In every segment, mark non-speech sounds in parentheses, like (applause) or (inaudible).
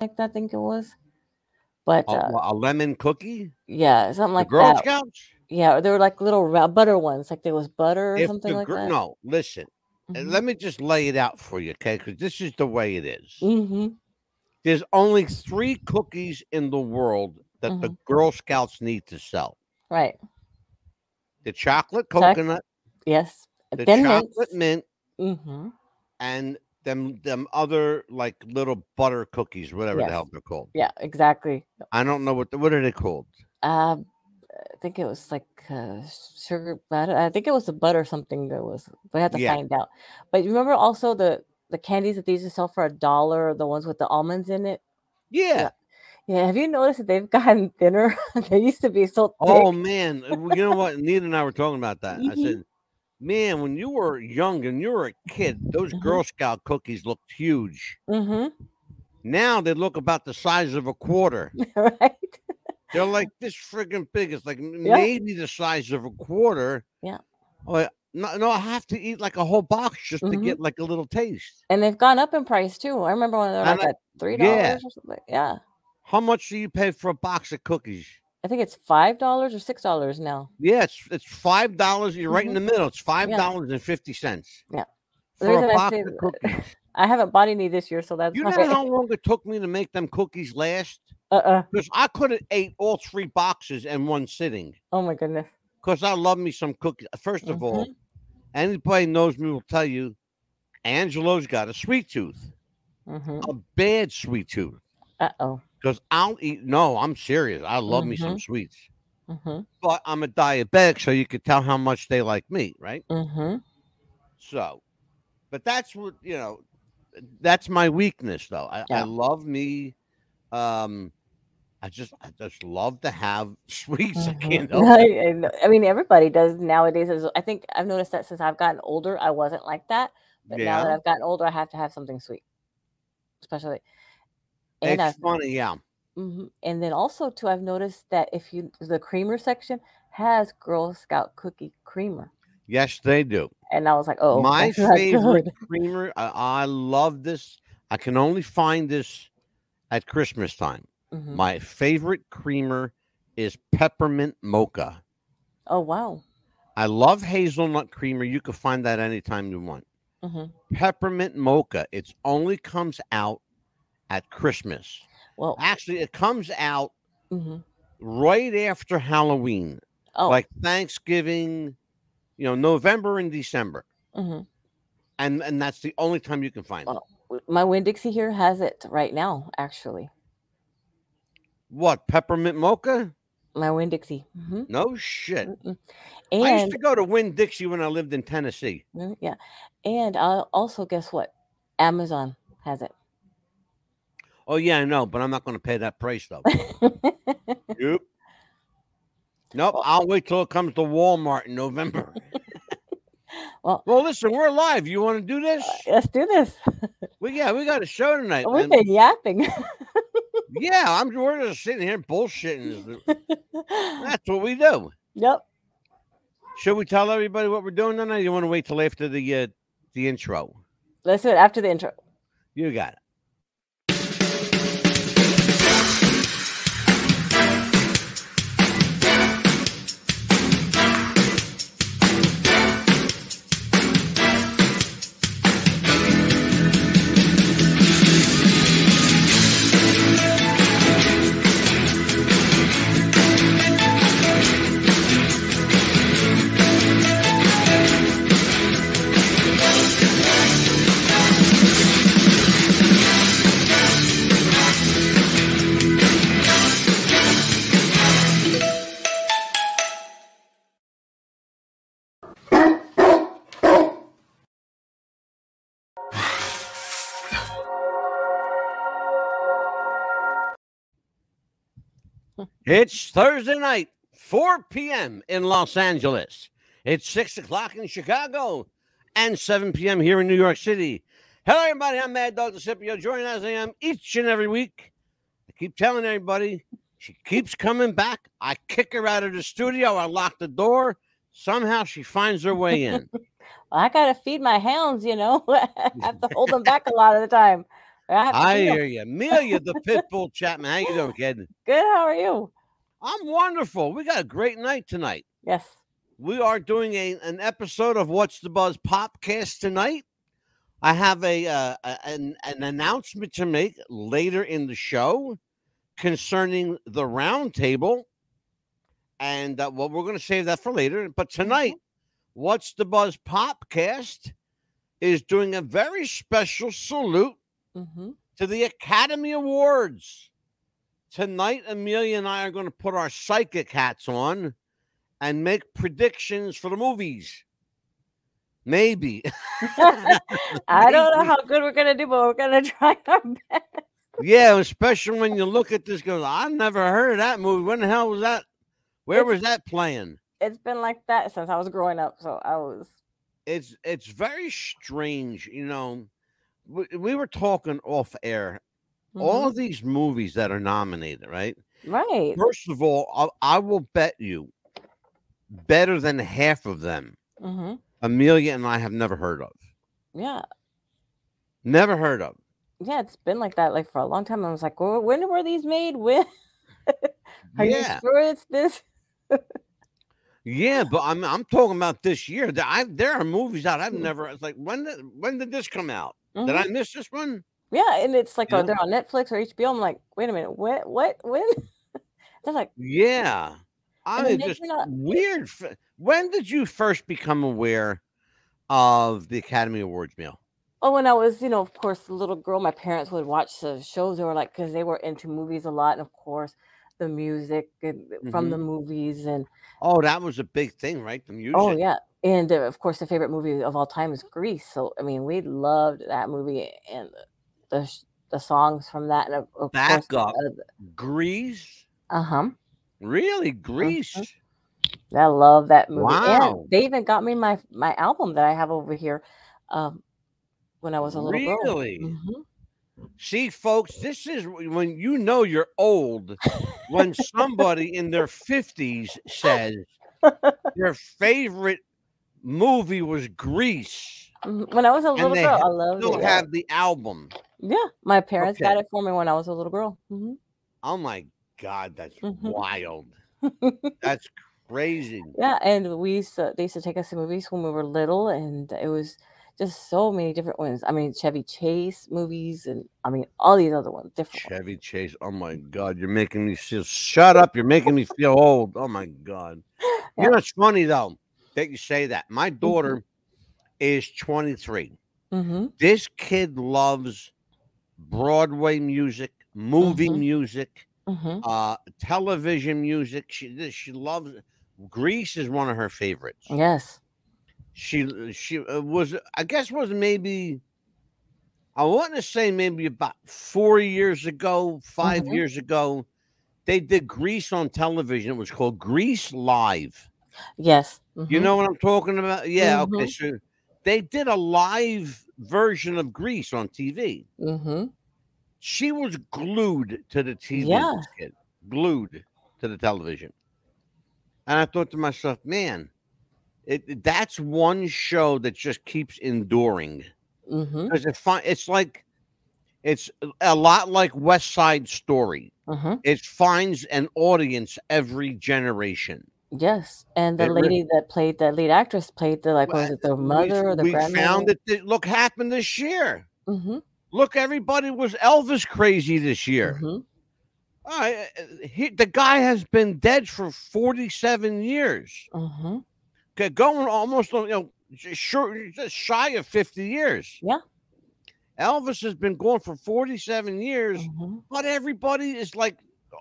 like that, I think it was. But A, uh, a lemon cookie? yeah, something The like Girl that. Scouts? Yeah, they were like little butter ones, like there was butter or If something the like that. no, listen. uh, Mhm. Let me just lay it out for you, okay? Because this is the way it is. Mhm. There's only three cookies in the world that the Mhm. Girl Scouts need to sell: Right. the chocolate Choc- coconut, Yes. the Thin chocolate mints. mint, Mm-hmm. and them them other like little butter cookies, whatever Yes. the hell they're called. Yeah, exactly. I don't know what the, what are they called. Uh, I think it was like uh, sugar butter. I think it was the butter something that was. We had to Yeah. find out. But you remember also the the candies that they used to sell for a dollar, the ones with the almonds in it. Yeah. Yeah, have you noticed that they've (laughs) gotten thinner? they used to be so thick. Oh man, you know what? Nita and I were talking about that. I (laughs) said, "Man, when you were young and you were a kid, those Mhm. Girl Scout cookies looked huge. Mm-hmm. Now they look about the size of a quarter. (laughs) right? They're like this friggin' big. It's like Yeah. maybe the size of a quarter. Yeah. Oh, no, no, I have to eat like a whole box just to Mhm. get like a little taste. And they've gone up in price too. I remember when they were like three dollars yeah. or something. Yeah. How much do you pay for a box of cookies? I think it's five dollars or six dollars now. Yeah, it's it's five dollars. You're right in Mhm. the middle. It's five Yeah. dollars and fifty cents. Yeah. The For reason a I say. (laughs) I haven't bought any this year, so that's You know why. how long it took me to make them cookies last? Uh-uh. Because I could have ate all three boxes in one sitting. Oh my goodness. Because I love me some cookies. First of all, Mhm. anybody knows me will tell you, Angelo's got a sweet tooth, hmm a bad sweet tooth. Uh-oh. Because I'll eat. No, I'm serious. I love me some sweets, Mm-hmm. but I'm a diabetic, so you could tell how much they like me, right? Mm-hmm. So, but that's what you know. That's my weakness, though. I, I love me. Um, I just, I just love to have (laughs) sweets. I can't (laughs) help I, it. I know- I mean, everybody does nowadays. as- I think I've noticed that since I've gotten older, I wasn't like that. But now that I've gotten older, I have to have something sweet, especially. And It's I've, funny, yeah. mhm. and then also too, I've noticed that if you the creamer section has Girl Scout cookie creamer, Yes, they do. and I was like, oh, my favorite creamer. I, I love this. I can only find this at Christmas time. Mhm. My favorite creamer is peppermint mocha. Oh wow. I love hazelnut creamer. You can find that anytime you want. hmm Peppermint mocha. It only comes out at Christmas. Well, Actually, it comes out hmm right after Halloween, oh, like Thanksgiving. You know, November and December, mhm. and and that's the only time you can find it. Well, w- my Winn Dixie here has it right now. Actually, What peppermint mocha? my Winn Dixie. hmm No shit. Mm-mm. I used to go to Winn Dixie when I lived in Tennessee. mm, yeah, and uh, also guess what? Amazon has it. Oh yeah, I know, but I'm not going to pay that price though. Nope. Nope. I'll wait till it comes to Walmart in November. (laughs) well, well, listen, we're live. You want to do this? let's do this. (laughs) We yeah, we got a show tonight. We've man. been yapping. (laughs) Yeah, I'm. We're just sitting here bullshitting. That's what we do. yep. Should we tell everybody what we're doing tonight? You want to wait till after the uh, the intro? Let's do it after the intro. You got it. It's Thursday night, 4 p.m. in Los Angeles. It's 6 o'clock in Chicago and 7 p.m. here in New York City. Hello, everybody. I'm Mad Dog DeCipio, joining as I am each and every week. I keep telling everybody she keeps coming back. I kick her out of the studio. I lock the door. Somehow she finds her way in. (laughs) well, I gotta feed my hounds, you know. (laughs) I have to hold them back a lot of the time. Ah, I hear you. Amelia, the Pitbull Chapman. How you doing, kid? (laughs) Good. How are you? I'm wonderful. We got a great night tonight. Yes. We are doing a, an episode of What's the Buzz podcast tonight. I have a uh, an, an announcement to make later in the show concerning the roundtable, and uh, well, we're going to save that for later. But tonight, What's the Buzz podcast is doing a very special salute Mm-hmm. to the Academy Awards. Tonight, Amelia and I are going to put our psychic hats on and make predictions for the movies. Maybe. (laughs) I don't know how good we're gonna do, but we're gonna (laughs) try our best. yeah, especially when you look at this, goes, I never heard of that movie. When the hell was that? Where It's- was that playing? It's been like that since I was growing up, so I was. It's it's very strange, you know. We, we were talking off air. All Mhm. of these movies that are nominated, right? right. First of all, I, I will bet you better than half of them Mm-hmm. Amelia and I have never heard of. Yeah. Never heard of. Yeah, it's been like that like for a long time. I was like, well, when were these made? When? (laughs) Are yeah, you sure it's this? yeah, but I'm I'm talking about this year. There, I, there are movies out I've Mm. never. It's like when did when did this come out? Did Mhm. I miss this one? Yeah, and it's like You oh, they're on Netflix or HBO. I'm like, wait a minute, what? What? When? (laughs) They're like, Yeah, I mean, just not- weird. When did you first become aware of the Academy Awards meal? oh, when I was, you know, of course, a little girl, my parents would watch the shows. They were like, because they were into movies a lot, and of course, the music and, from the movies, and Oh, that was a big thing, right? The music. oh yeah, and uh, of course, the favorite movie of all time is Grease. So I mean, we loved that movie and the the songs from that, and of, Back course, up. Grease. uh huh. Really, Grease. I love that movie. Wow. And they even got me my my album that I have over here um, when I was a little girl. Really? Mhm. See, folks, this is when you know you're old when somebody in their 50s says (laughs) their favorite movie was Grease. Mhm. When I was a little girl, I loved Still it. Yeah. have the album. Yeah, my parents got it for me when I was a little girl. hmm Oh my God, that's Mhm. wild. (laughs) That's crazy. Yeah, and we used to they used to take us to movies when we were little, and it was just so many different ones. I mean, Chevy Chase movies, and I mean all these other ones, different. ones. Chevy Chase. Oh my God, you're making me feel. Shut up! You're making me feel old. Oh my God. (laughs) Yeah. You know, it's funny though that you say that. My Mm-hmm. daughter is 23. hmm This kid loves Broadway music, movie Mhm. music, hmm uh, television music. She she loves. Grease is one of her favorites. Yes. She she uh, was I guess was maybe I want to say maybe about four years ago, 5 Mhm. years ago, they did Grease on television. It was called Grease Live. Yes. You mhm, know what I'm talking about? Yeah. Okay. Mhm. So they did a live version of Grease on TV. mhm. She was glued to the TV. Yeah. kid, glued to the television. And I thought to myself, man, it, that's one show that just keeps enduring Mhm. because it fi- it's like it's a lot like West Side Story. Mhm. It finds an audience every generation. Yes, and the It re- lady that played the lead actress played the like Well, was it the we- mother or the we grandmother? found that th- look happened this year. hmm Look, everybody was Elvis crazy this year. hmm right, uh, he, the guy has been dead for 47 years. hmm Okay, Going almost, you know, short, just shy of 50 years. Yeah. Elvis has been gone for 47 years, hmm but everybody is like,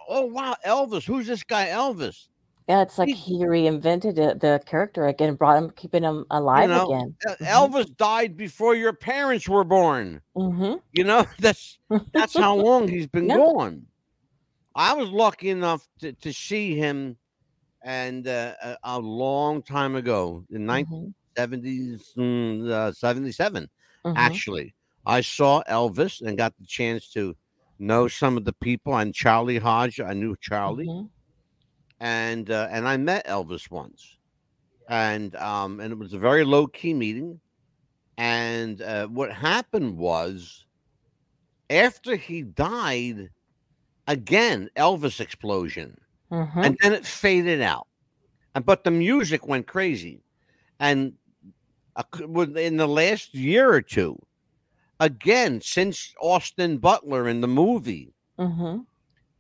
oh, wow, Elvis. Who's this guy, Elvis? Yeah, it's like He- he reinvented the, the character again, brought him, keeping him alive know, again. Mhm. Elvis died before your parents were born. hmm You know, (laughs) that's that's how (laughs) long he's been Yeah. gone. I was lucky enough to, to see him and uh, a, a long time ago in hmm 1970s, mm, uh, 77, hmm actually. I saw Elvis and got the chance to know some of the people and Charlie Hodge. I knew Charlie hmm and uh, and I met Elvis once, and um, and it was a very low key meeting, and uh, what happened was after he died, again, Elvis explosion. Mhm. and then it faded out. And but the music went crazy, and uh, within the last year or two, again since Austin Butler in the movie, Mhm.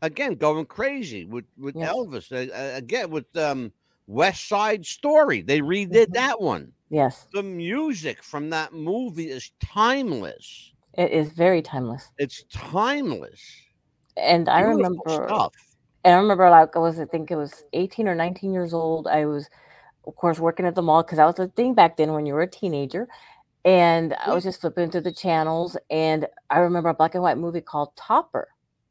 Again going crazy with with. Elvis uh, again with um, West Side Story. They redid Mhm. that one. Yes. The music from that movie is timeless. It is very timeless. It's timeless. And I Beautiful remember stuff. and I remember like I was I think it was 18 or 19 years old. I was of course working at the mall because that was a thing back then when you were a teenager. And I was just flipping through the channels and I remember a black and white movie called Topper.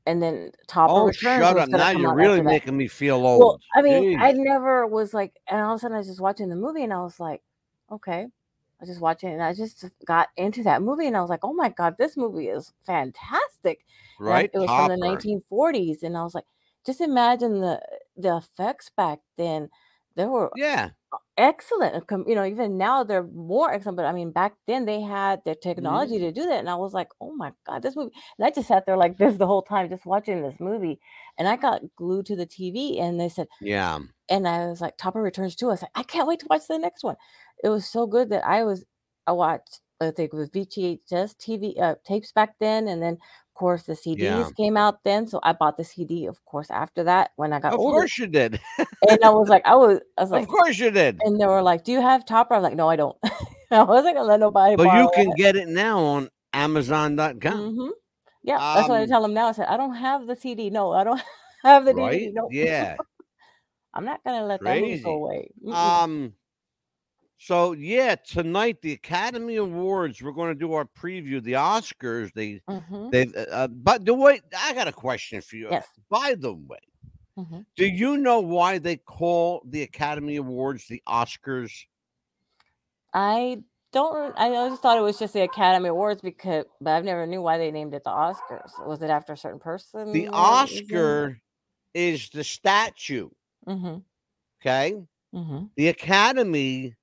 And then Topper Oh, Returns shut up! Now you're really making me feel old. Well, I mean, Jeez. I never was like, and all of a sudden I was just watching the movie and I was like, okay. I was just watching and I just got into that movie and I was like, oh my God, this movie is fantastic. And right? it was Topper. from the 1940s. And I was like, just imagine the the effects back then. There were Yeah. Excellent. com- You know, even now they're more excellent. But I mean, back then they had the Mm-hmm. technology to do that. And I was like, oh my God, this movie. And I just sat there like this the whole time, just watching this movie. And I got glued to the TV and they said, Yeah. and I was like, Topper Returns too. I was like, I can't wait to watch the next one. It was so good that I was, I watched, I think it was VHS TV uh, tapes back then. And then, course, the CDs Yeah. came out then. So I bought the CD, of course, after that when I got Of older. course you did. And I was like, I was, I was like, Of course you did. and they were like, Do you have Topper? I was like, No, I don't. (laughs) I wasn't to let nobody But you can it. get it now on Amazon.com. hmm Yeah, that's what I Um, tell them now. I said, I don't have the CD. No, I don't (laughs) have the right? DVD. No, Yeah. (laughs) I'm not to let that movie go away. Mm-mm. Um. So yeah, tonight the Academy Awards. We're going to do our preview. The Oscars. They Mhm. they. Uh, uh, but the way I got a question for you. Yes. By the way, Mhm. do you know why they call the Academy Awards the Oscars? I don't. I always thought it was just the Academy Awards because, but I've never knew why they named it the Oscars. Was it after a certain person? The Oscar is the statue. Mm-hmm. Okay. Mm-hmm. The Academy.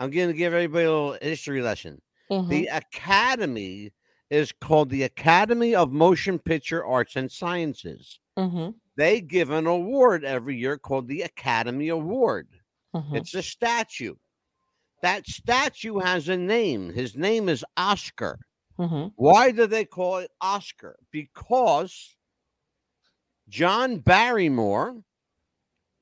I'm going to give everybody a little history lesson. mm-hmm. The Academy is called the Academy of Motion Picture Arts and Sciences. mm-hmm. They give an award every year called the Academy Award. Mm-hmm. It's a statue. That statue has a name. His name is Oscar. Mm-hmm. Why do they call it Oscar? Because John Barrymore,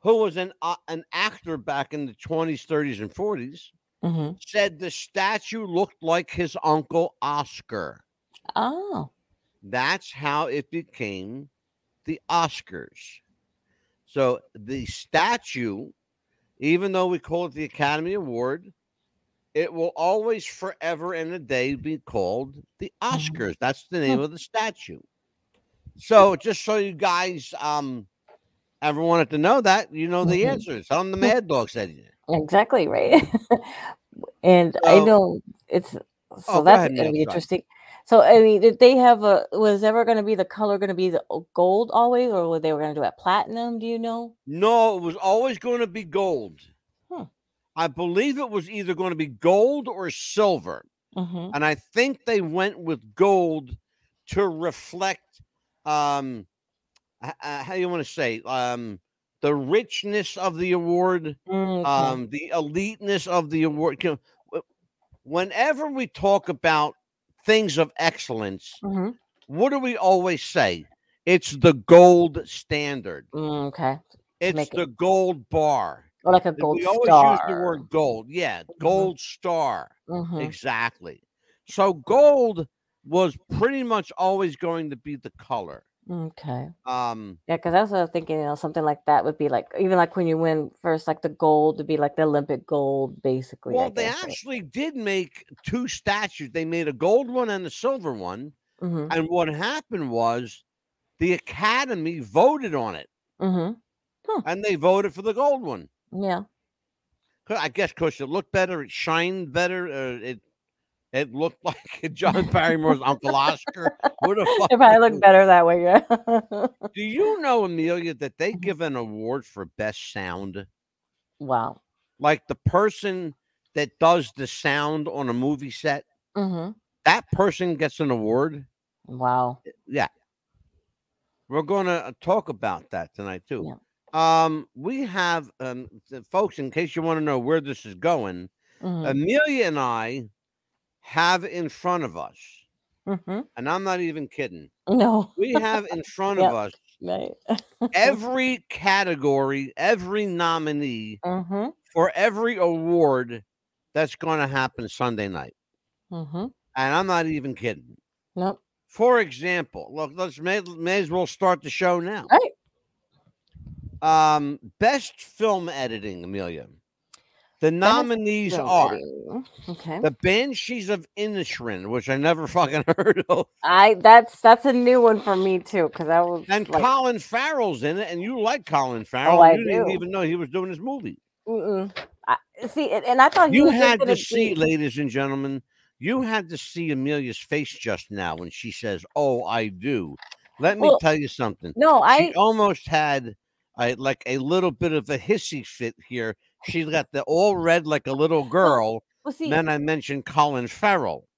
who was an uh, an actor back in the 20s, 30s, and 40s, Mm-hmm. said the statue looked like his uncle Oscar. Oh. That's how it became the Oscars. So the statue, even though we call it the Academy Award, it will always forever and a day be called the Oscars. That's the name of the statue. So just so you guys um ever wanted to know that, you know the Mhm. answers. Tell them the Mad Dog said you. Exactly right. (laughs) and I know it's so Oh, that's gonna be interesting. So I mean, did they have a was ever going to be the color going to be the gold always, or were they were going to do it platinum? Do you know? No, it was always going to be gold. Hmm. I believe it was either going to be gold or silver. Mm-hmm. and I think they went with gold to reflect um uh, how do you want to say um the richness of the award Mm, um the eliteness of the award You know, wh- whenever we talk about things of excellence hmm what do we always say it's the gold standard Mm, okay. it's make it the gold bar Or like a gold we always star. use the word gold yeah gold star Mhm. Exactly. So gold was pretty much always going to be the color. Okay. Um, Yeah, because I was uh, thinking, you know, something like that would be like even like when you win first, like the gold to be like the Olympic gold, basically. Well, they actually did make two statues. They made a gold one and a silver one. Mhm. And what happened was the Academy voted on it, Mhm. and they voted for the gold one. Yeah. I guess because it looked better, it shined better. Uh, it it looked (laughs) like John (laughs) Barrymore's Uncle Oscar. What the fuck? It probably looked better that way. Yeah. (laughs) Do you know, Amelia, that they Mhm. give an award for best sound? wow. like the person that does the sound on a movie set, Mhm. that person gets an award. Wow. Yeah. We're going to talk about that tonight too. Um, we have um, folks. In case you want to know where this is going, Mhm. Amelia and I have in front of us, Mhm. and I'm not even kidding. No. We have in (laughs) front Yep. of us Right. every category, every nominee Mhm. for every award that's going to happen Sunday night. Mhm. And I'm not even kidding. Nope. For example, look, let's may, may as well start the show now. Right. Um, best film editing, Amelia. The nominees are. Okay. The Banshees of Inisherin, which I never (laughs) fucking heard of, I that's that's a new one for me too because I was and like, Colin Farrell's in it, and you like Colin oh, Farrell. Oh, I you didn't do. even know he was doing this movie. I, see, and, I thought You had gonna see, be- ladies and gentlemen, you had to see Amelia's face just now when she says, "Oh, I do." Let me Well, tell you something. No, I almost had a, like a little bit of a hissy fit here. She's got the all red like a little girl. well see. then I mentioned Colin Farrell.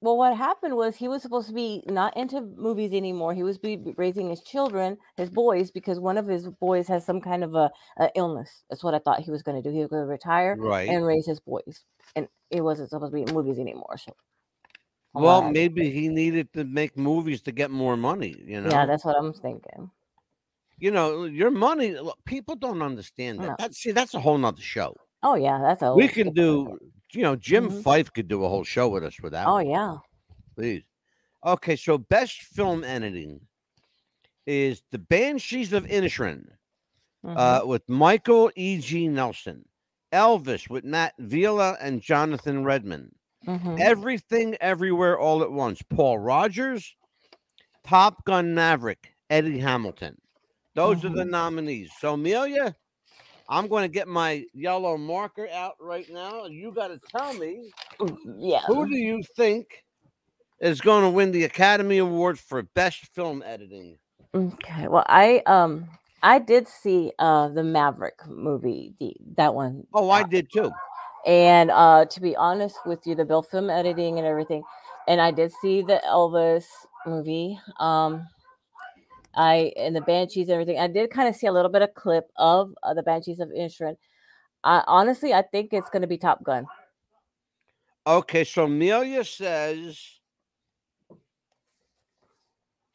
Well, what happened was he was supposed to be not into movies anymore. He was be raising his children, his boys, because one of his boys has some kind of a, a illness. That's what I thought he was going to do. He was going to retire Right. and raise his boys, and it wasn't supposed to be movies anymore. So, well, maybe he needed to make movies to get more money. You know. yeah, that's what I'm thinking. You know, your money. Look, people don't understand that. No. That see, that's a whole nother show. Oh yeah, that's a we can do. You know, Jim Mhm. Fife could do a whole show with us with that. Oh one. yeah. Please. Okay, so best film editing is The Banshees of Inisherin mhm, uh, with Michael E.G. Nelson, Elvis with Matt Villa and Jonathan Redmond, mhm. Everything Everywhere All at Once, Paul Rogers, Top Gun Maverick, Eddie Hamilton. Those are the Mhm. nominees. So, Amelia, I'm going to get my yellow marker out right now. You got to tell me (clears throat) yeah. who do you think is going to win the Academy Award for Best Film Editing? Okay. Well, I um I did see uh the Maverick movie, the that one. Oh, I uh, did too. And uh to be honest with you, the Bill film editing and everything, and I did see the Elvis movie. Um I and the Banshees and everything. I did kind of see a little bit of clip of uh, the Banshees of Insurance. I honestly I think it's gonna be Top Gun. Okay, so Amelia says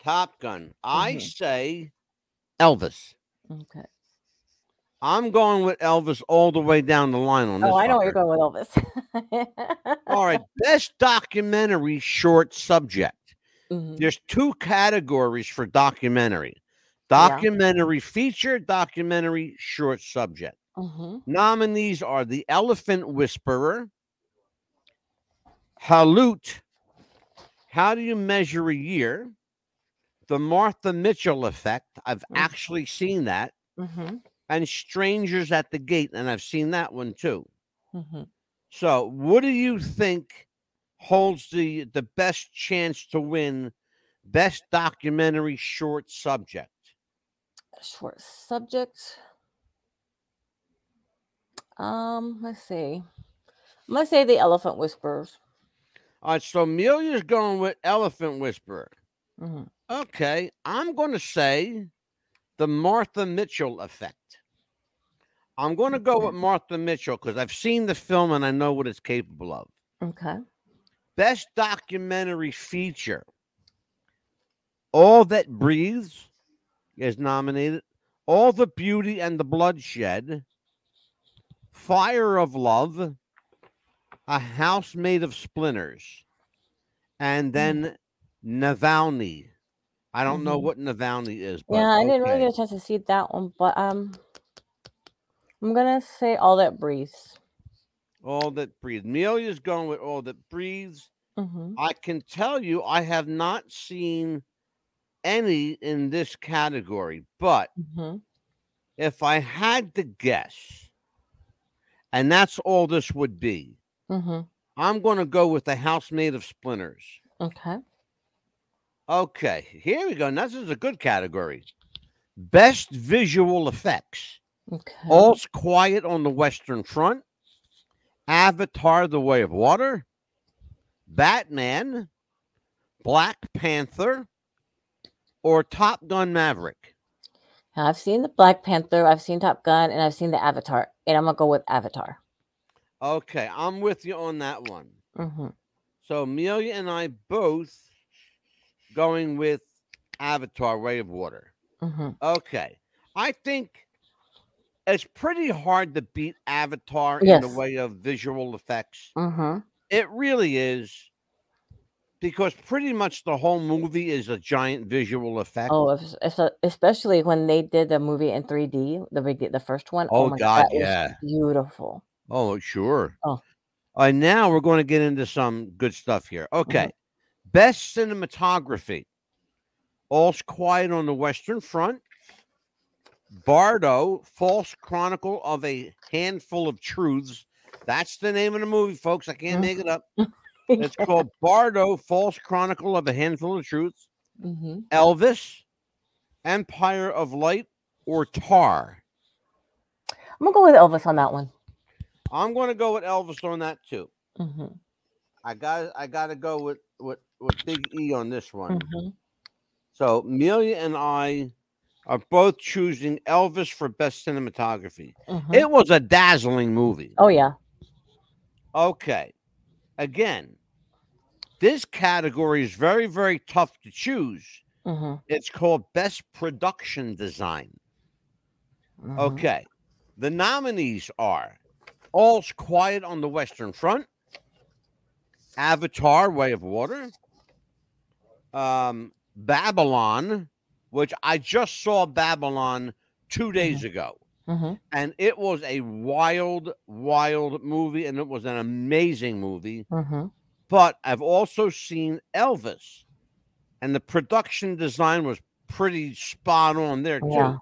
Top Gun. I Mhm. say Elvis. Okay. I'm going with Elvis all the way down the line on this. Oh, I know you're going with Elvis. (laughs) All right, best documentary short subject. Mhm. There's two categories for documentary. Yeah. Documentary feature, documentary short subject. Mhm. Nominees are The Elephant Whisperer, Haulout, How Do You Measure a Year, The Martha Mitchell Effect. I've Mm. actually seen that, Mhm. and Strangers at the Gate, and I've seen that one too. Mhm. So, what do you think holds the the best chance to win best documentary short subject? Short subject. Um, let's see. I'm gonna say the Elephant whispers All right, so Amelia's going with Elephant Whisperer. Mhm. Okay, I'm going to say the Martha Mitchell effect. I'm going to go with Martha Mitchell because I've seen the film and I know what it's capable of. Okay. Best documentary feature. All That Breathes is nominated. All the Beauty and the Bloodshed. Fire of Love. A House Made of Splinters. And then Navalny. I don't know Mhm. what Navalny is, but Yeah, I didn't really get a chance to see that one, but um, I'm gonna say all that breathes. All That Breathes. Amelia's going with All That Breathes. hmm I can tell you I have not seen any in this category, but hmm if I had to guess, and that's all this would be, hmm I'm going to go with the house made of splinters. Okay. Okay, here we go. Now, this is a good category. Best visual effects. Okay. All's Quiet on the Western Front. Avatar: The Way of Water. Batman. Black Panther or Top Gun Maverick? I've seen the Black Panther, I've seen Top Gun, and I've seen the Avatar, and I'm gonna go with Avatar. Okay, I'm with you on that one. hmm So Amelia and I both going with Avatar Way of Water. hmm Okay. I think it's pretty hard to beat Avatar in the way of visual effects. hmm It really is. Because pretty much the whole movie is a giant visual effect. Oh, es- es- especially when they did the movie in 3D, the the first one. Oh, my God, was yeah. beautiful. Oh, sure. Oh. All right, now we're going to get into some good stuff here. Mm-hmm. Okay. Best cinematography. All's Quiet on the Western Front. Bardo, False Chronicle of a Handful of Truths. That's the name of the movie, folks. I can't Mm. make it up. (laughs) It's called Bardo, False Chronicle of a Handful of Truths. hmm Elvis, Empire of Light, or Tár. I'm gonna go with Elvis on that one. I'm going to go with Elvis on that too. hmm I got I got to go with, with with Big E on this one. hmm So Amelia and I are both choosing Elvis for best cinematography. hmm It was a dazzling movie. Oh yeah. Okay. Again, this category is very very tough to choose. hmm It's called best production design. hmm Okay. The nominees are All's Quiet on the Western Front, Avatar Way of Water, um, Babylon, which I just saw Babylon two days ago. hmm And it was a wild, wild movie, and it was an amazing movie. hmm But I've also seen Elvis, and the production design was pretty spot on there, too. Yeah.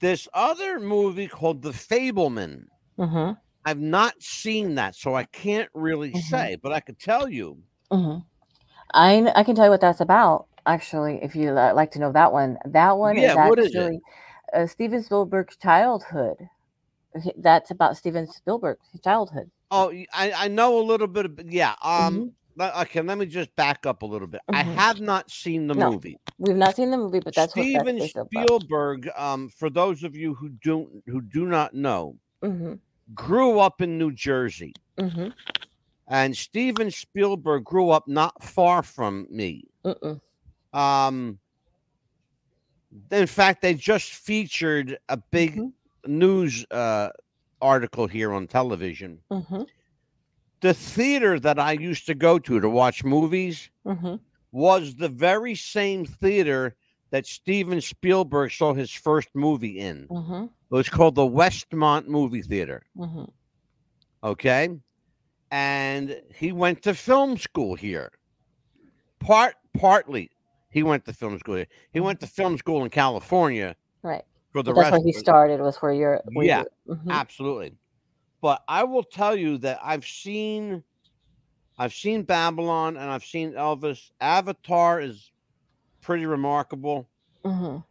This other movie called The Fabelman. hmm I've not seen that, so I can't really Mhm. say, but I could tell you. hmm I I can tell you what that's about. Actually, if you like to know that one, that one is Yeah, is actually uh, Steven Spielberg's childhood. That's about Steven Spielberg's childhood. Oh, I, I know a little bit of yeah. Um, Mhm. le- okay, let me just back up a little bit. I Mhm. have not seen the No, movie. We've not seen the movie, but that's Steven what that's based about. Spielberg. Um, for those of you who don't who do not know, hmm grew up in New Jersey, hmm and Steven Spielberg grew up not far from me. Mm-mm. Um, in fact, they just featured a big Mhm. news uh, article here on television. hmm The theater that I used to go to to watch movies hmm was the very same theater that Steven Spielberg saw his first movie in. hmm It was called the Westmont Movie Theater. hmm Okay. And he went to film school here. Part partly he went to film school here. He went to film school in California Right. for the But that's rest where he started. Was where you're. Where Yeah, You're, mhm. Absolutely. But I will tell you that I've seen I've seen Babylon and I've seen Elvis. Avatar is pretty remarkable. Mhm.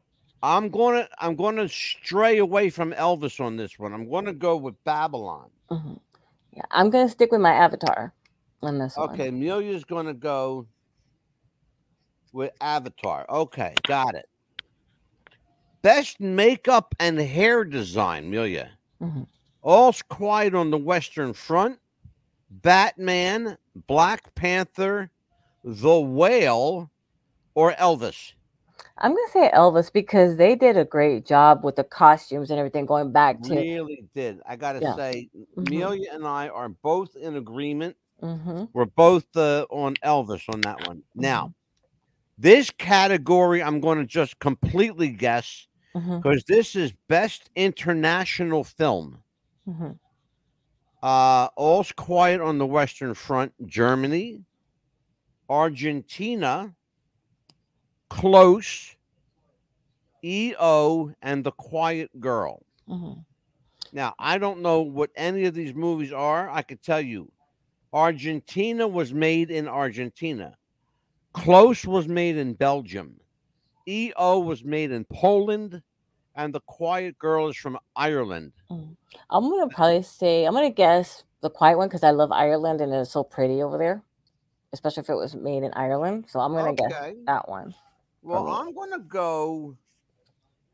I'm gonna I'm gonna stray away from Elvis on this one. I'm gonna go with Babylon. Mhm. Yeah, I'm gonna stick with my avatar on this one. Okay, Amelia's gonna go with Avatar. Okay, got it. Best makeup and hair design, Amelia. Mhm. All's Quiet on the Western Front, Batman, Black Panther, The Whale, or Elvis. I'm gonna say Elvis because they did a great job with the costumes and everything going back to. Really did. I gotta Yeah. say, Mhm. Amelia and I are both in agreement. hmm We're both uh, on Elvis on that one. Now, Mm-hmm. This category, I'm going to just completely guess because this is best international film. hmm Uh, All's Quiet on the Western Front, Germany, Argentina, Close, EO, and The Quiet Girl. hmm Now, I don't know what any of these movies are. I could tell you Argentina was made in Argentina, Close was made in Belgium, EO was made in Poland, and The Quiet Girl is from Ireland. I'm gonna probably say I'm gonna guess the quiet one because I love Ireland and it's so pretty over there. especially if it was made in Ireland. So I'm gonna guess that one. Well. I'm going to go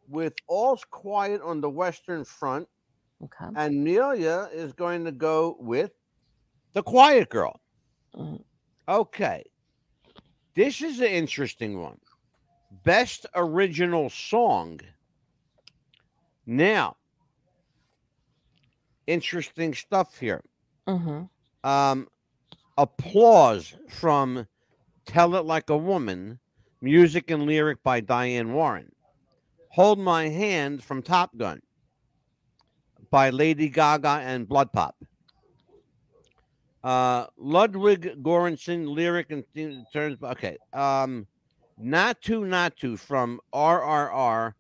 with All's Quiet on the Western Front, Okay. and Amelia is going to go with The Quiet Girl. Mhm. Okay. This is an interesting one. Best original song. Now, interesting stuff here. Mm-hmm. Um, applause from Tell It Like a Woman, music and lyric by Diane Warren. Hold My Hand from Top Gun by Lady Gaga and BloodPop. Uh, Ludwig Göransson, lyric and theme turns. Okay. Um, Naatu Naatu from RRR,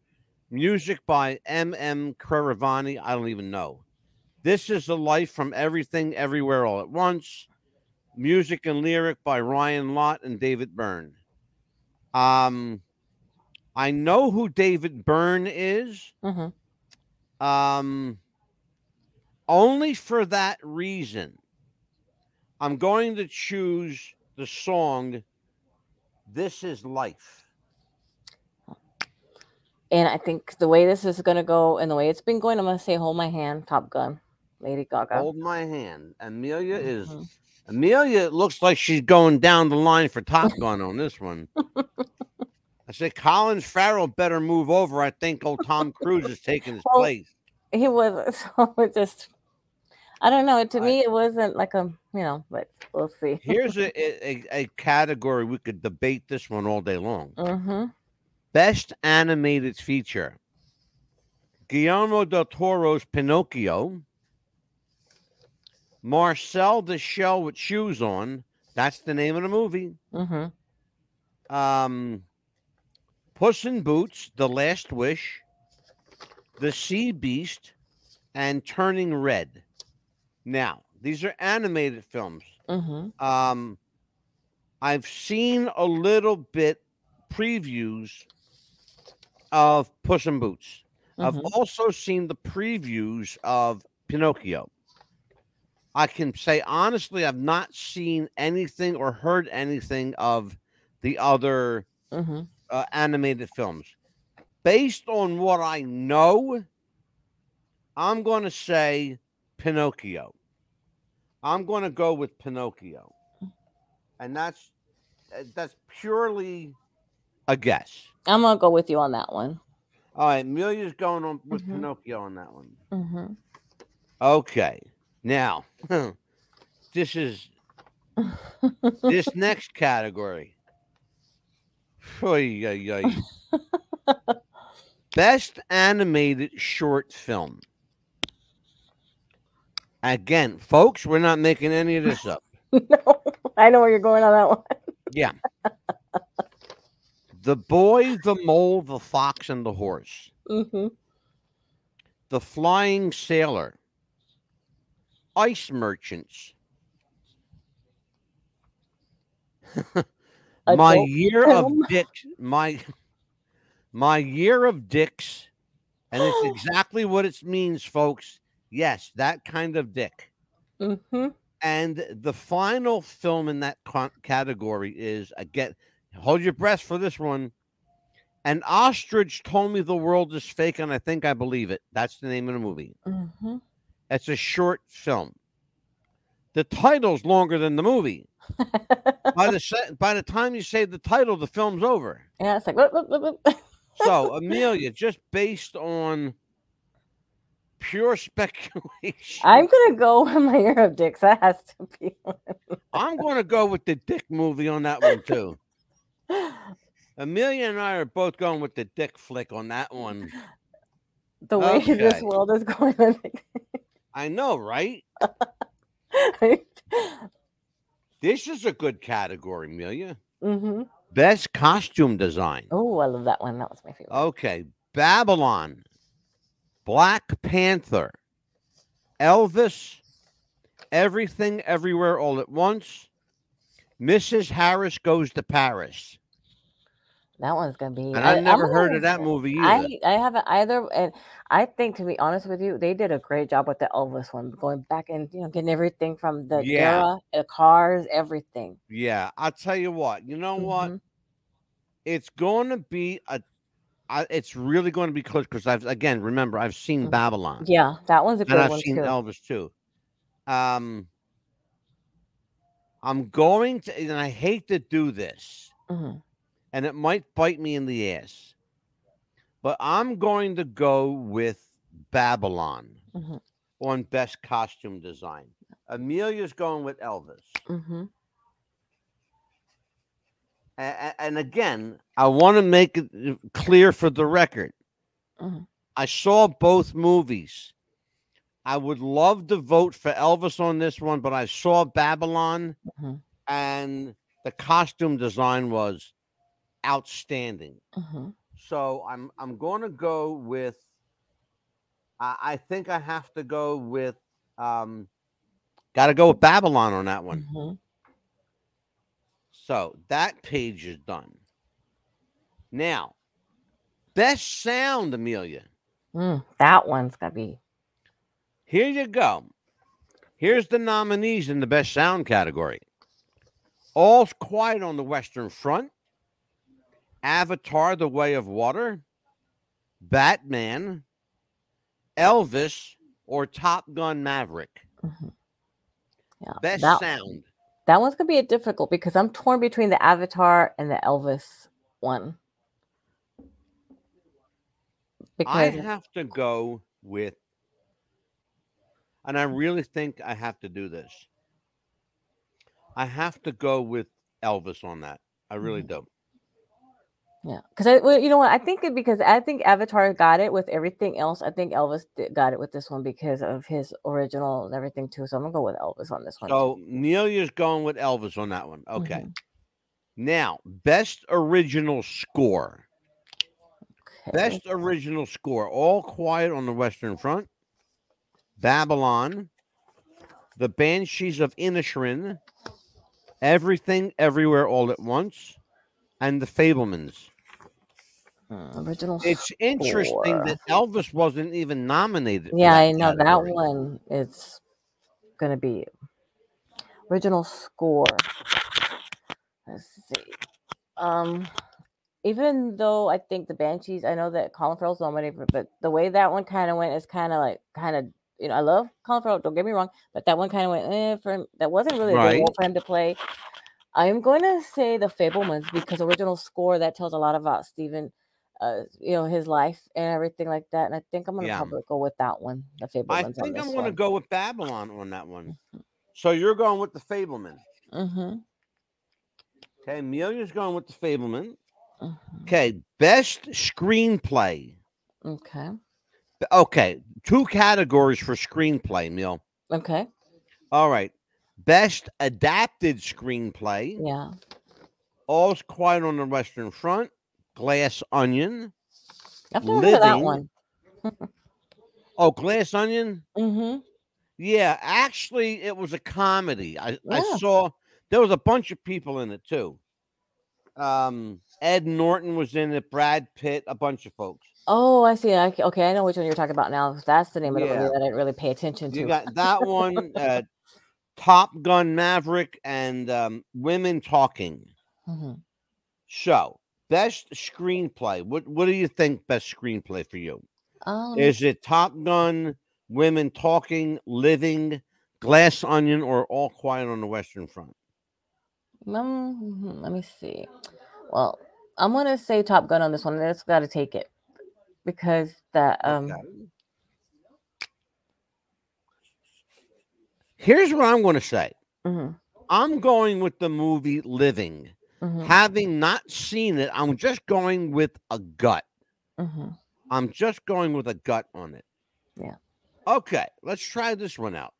music by M.M. Keeravaani. I don't even know. This is the life from everything, everywhere, all at once. Music and lyric by Ryan Lott and David Byrne. Um, I know who David Byrne is. Mm-hmm. Um, only for that reason, I'm going to choose the song "This Is Life." And I think the way this is gonna go and the way it's been going, I'm gonna say "Hold My Hand," Top Gun, Lady Gaga. Hold my hand. Amelia is Mhm. Amelia looks like she's going down the line for Top (laughs) Gun on this one. I said Collins Farrell better move over. I think old Tom Cruise is taking his Well, place. He was (laughs) so just. I don't know. To I- me, it wasn't like a you know, but we'll see. Here's a, a, a category we could debate this one all day long. Mm-hmm. Best animated feature. Guillermo del Toro's Pinocchio. Marcel the Shell with Shoes On. That's the name of the movie. Mm-hmm. Um, Puss in Boots, The Last Wish, The Sea Beast, and Turning Red. Now, these are animated films. Mm-hmm. Um, I've seen a little bit previews of Puss in Boots. I've Mhm. also seen the previews of Pinocchio. I can say honestly, I've not seen anything or heard anything of the other Mm-hmm. uh, animated films. Based on what I know, I'm going to say Pinocchio. I'm going to go with Pinocchio, and that's that's purely a guess. I'm gonna go with you on that one. All right, Amelia's going on with Mhm. Pinocchio on that one. Mm-hmm. Okay, now (laughs) this is this (laughs) next category. Oy, oy, oy. (laughs) Best animated short film. Again, folks, we're not making any of this up. (laughs) no, I know where you're going on that one. Yeah. the boy, the mole, the fox, and the horse. Mm-hmm. The flying sailor. Ice merchants. (laughs) my year film? of dicks my my year of dicks and it's (gasps) exactly what it means folks yes that kind of dick. Mm-hmm. and the final film in that category is again hold your breath for this one. An ostrich told me the world is fake and i think i believe it. That's the name of the movie. Mm-hmm. it's a short film. The title's longer than the movie. By the (laughs) by the time you say the title the film's over. Yeah, it's like whoop, whoop, whoop. So, (laughs) Amelia, just based on pure (laughs) speculation, I'm gonna go (laughs) with my year of dicks. That has to be. (laughs) I'm going to go with the Dick movie on that one too. Amelia and I are both going with the Dick flick on that one. the way this world is going. I think. I know, right? This is a good category, Amelia. mm-hmm. Best costume design. Oh, I love that one. That was my favorite. Okay, Babylon, Black Panther, Elvis, Everything Everywhere All at Once, Mrs. Harris Goes to Paris. That one's gonna be. And I, I never I'm heard of that movie either. I I haven't either, and I think to be honest with you, they did a great job with the Elvis one, going back and you know getting everything from the Yeah. era, the cars, everything. yeah, I'll tell you what. You know what? Mhm. It's going to be a. I, it's really going to be close because I've again remember I've seen Mhm. Babylon Yeah, that one's a and good I've one seen too. Elvis too. Um, I'm going to, and I hate to do this, Mhm. and it might bite me in the ass, but I'm going to go with Babylon Mhm. on best costume design. Amelia's going with Elvis. And again, I want to make it uh, clear for the record. Mhm. I saw both movies. I would love to vote for Elvis on this one, but I saw Babylon Mhm. and the costume design was outstanding. Mhm. So I'm I'm going to go with. I, I think I have to go with. Um, Got to go with Babylon on that one. So that page is done. Now, best sound, Amelia. Mm, that one's gonna be. Here you go. Here's the nominees in the best sound category. All's Quiet on the Western Front, Avatar: The Way of Water, Batman, Elvis, or Top Gun Maverick. Mhm. Yeah, Best that, sound. That one's gonna be a difficult because I'm torn between the Avatar and the Elvis one. Because I have to go with, and I really think I have to do this. I have to go with Elvis on that. I really Mhm. do. Yeah, because I, well, you know what? I think it because I think Avatar got it with everything else. I think Elvis did, got it with this one because of his original and everything too. So I'm gonna go with Elvis on this one. So Amelia's going with Elvis on that one. Okay. Mhm. Now, best original score. Okay. Best original score. All Quiet on the Western Front. Babylon. The Banshees of Inisherin. Everything, Everywhere, All at Once. And The Fabelmans. Mm, original. It's interesting score. that Elvis wasn't even nominated. Yeah, I know that one is gonna be original score. Let's see. Um, even though I think the Banshees, I know that Colin Farrell's nominated, but the way that one kind of went is kind of like kind of you know I love Colin Farrell. Don't get me wrong, but that one kind of went eh, for him. That wasn't really a good Right. role for him to play. I'm going to say the Fabelmans because original score that tells a lot about Stephen, uh, you know, his life and everything like that. And I think I'm going to Yeah. probably go with that one, the Fabelmans. I think I'm going to go with Babylon on that one. So you're going with The Fabelman. Mm-hmm. Okay, Amelia's going with The Fabelman. mhm. Okay, best screenplay. Okay. Okay, two categories for screenplay, Neil. Okay. All right. Best adapted screenplay. Yeah. All's Quiet on the Western Front. Glass Onion. I've never heard that one. (laughs) Oh, Glass Onion. Mm-hmm. Yeah, actually, it was a comedy. I, I saw there was a bunch of people in it too. Um, Ed Norton was in it. Brad Pitt, a bunch of folks. Oh, I see. I, okay, I know which one you're talking about now. That's the name of the movie that I didn't really pay attention to. You got that one, (laughs) uh, Top Gun Maverick, and um, Women Talking. Mhm. So, best screenplay. What What do you think? Best screenplay for you? Um, Is it Top Gun, Women Talking, Living, Glass Onion, or All Quiet on the Western Front? um, mhm, let me see. Well, I'm gonna say Top Gun on this one. That's got to take it because that um. Okay. Here's what I'm going to say. mhm, I'm going with the movie Living. mhm, Having not seen it, I'm just going with a gut. mhm. I'm just going with a gut on it. Yeah. Okay, let's try this one out.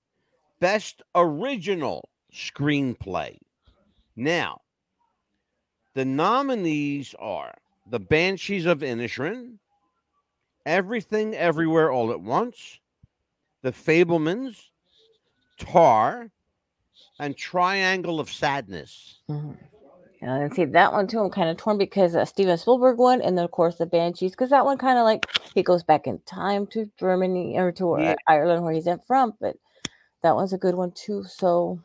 Best original screenplay. Now, the nominees are The Banshees of Inisherin, Everything Everywhere All at Once, The Fabelmans, Tár, and Triangle of Sadness. mhm. And see that one too. I'm kind of torn because uh, Steven Spielberg one, and then of course the Banshees, because that one kind of like he goes back in time to Germany or to Yeah. Ireland where he's in from, but that one's a good one too. So,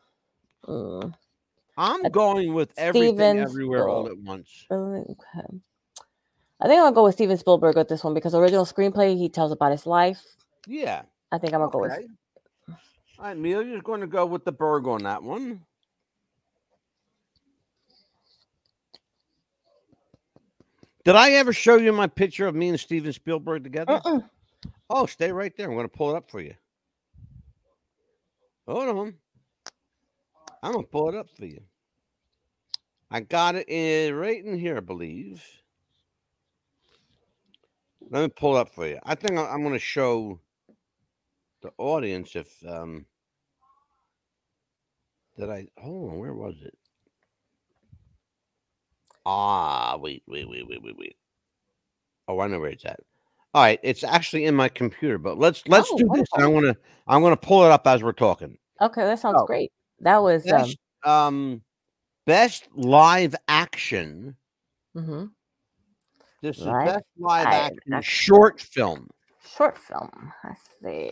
mm, I'm going with everything Steven everywhere all at once. okay. I think I'm gonna go with Steven Spielberg with this one because original screenplay he tells about his life. Yeah. I think I'm gonna go with Okay. All right, Amelia's going to go with the Berg on that one. Did I ever show you my picture of me and Steven Spielberg together? Uh-uh. Oh, stay right there. I'm going to pull it up for you. Hold on. I'm going to pull it up for you. I got it in, right in here, I believe. Let me pull it up for you. I think I- I'm going to show the audience if um did I hold on, where was it? Ah, wait, wait, wait, wait, wait, wait. Oh, I know where it's at. All right, it's actually in my computer, but let's let's Oh, do this. and I'm gonna I'm gonna pull it up as we're talking. Okay, that sounds Oh. great. That was um, Best, um best live action. mhm, This is Live best live live action action. short film. short film. Let's see.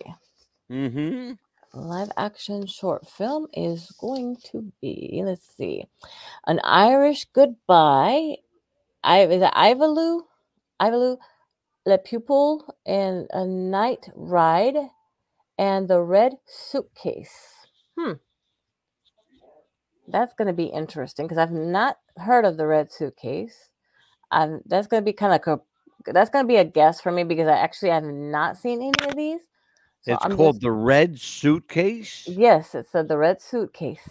Mm-hmm. live action short film is going to be let's see an irish goodbye i is it Ivalu Ivalu le pupil and a night ride and the red suitcase. Hmm. That's going to be interesting because i've not heard of the red suitcase. Um, that's going to be kind of like a that's going to be a guess for me because i actually have not seen any of these so it's I'm called just- the Red Suitcase. Yes, it said the red suitcase.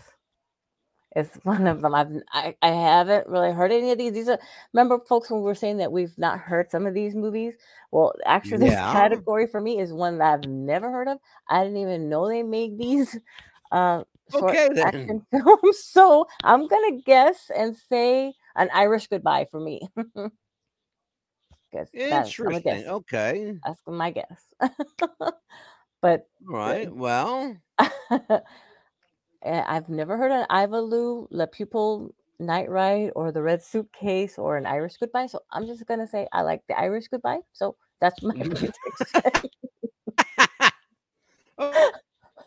It's (laughs) one of them. I've I, I haven't really heard any of these. These are remember folks when we were saying that we've not heard some of these movies. Well, actually, this (laughs) category for me is one that I've never heard of. I didn't even know they made these (laughs) uh, short Okay, then. action films. So I'm gonna guess and say an Irish goodbye for me. guess that's, I'm Interesting. guess. Okay. That's my guess. But All right. Well, Uh, (laughs) I've never heard an Ivalu, La Pupil Night Ride, or the Red Suitcase, or an Irish Goodbye. So I'm just gonna say I like the Irish Goodbye. So that's my (laughs) prediction. oh,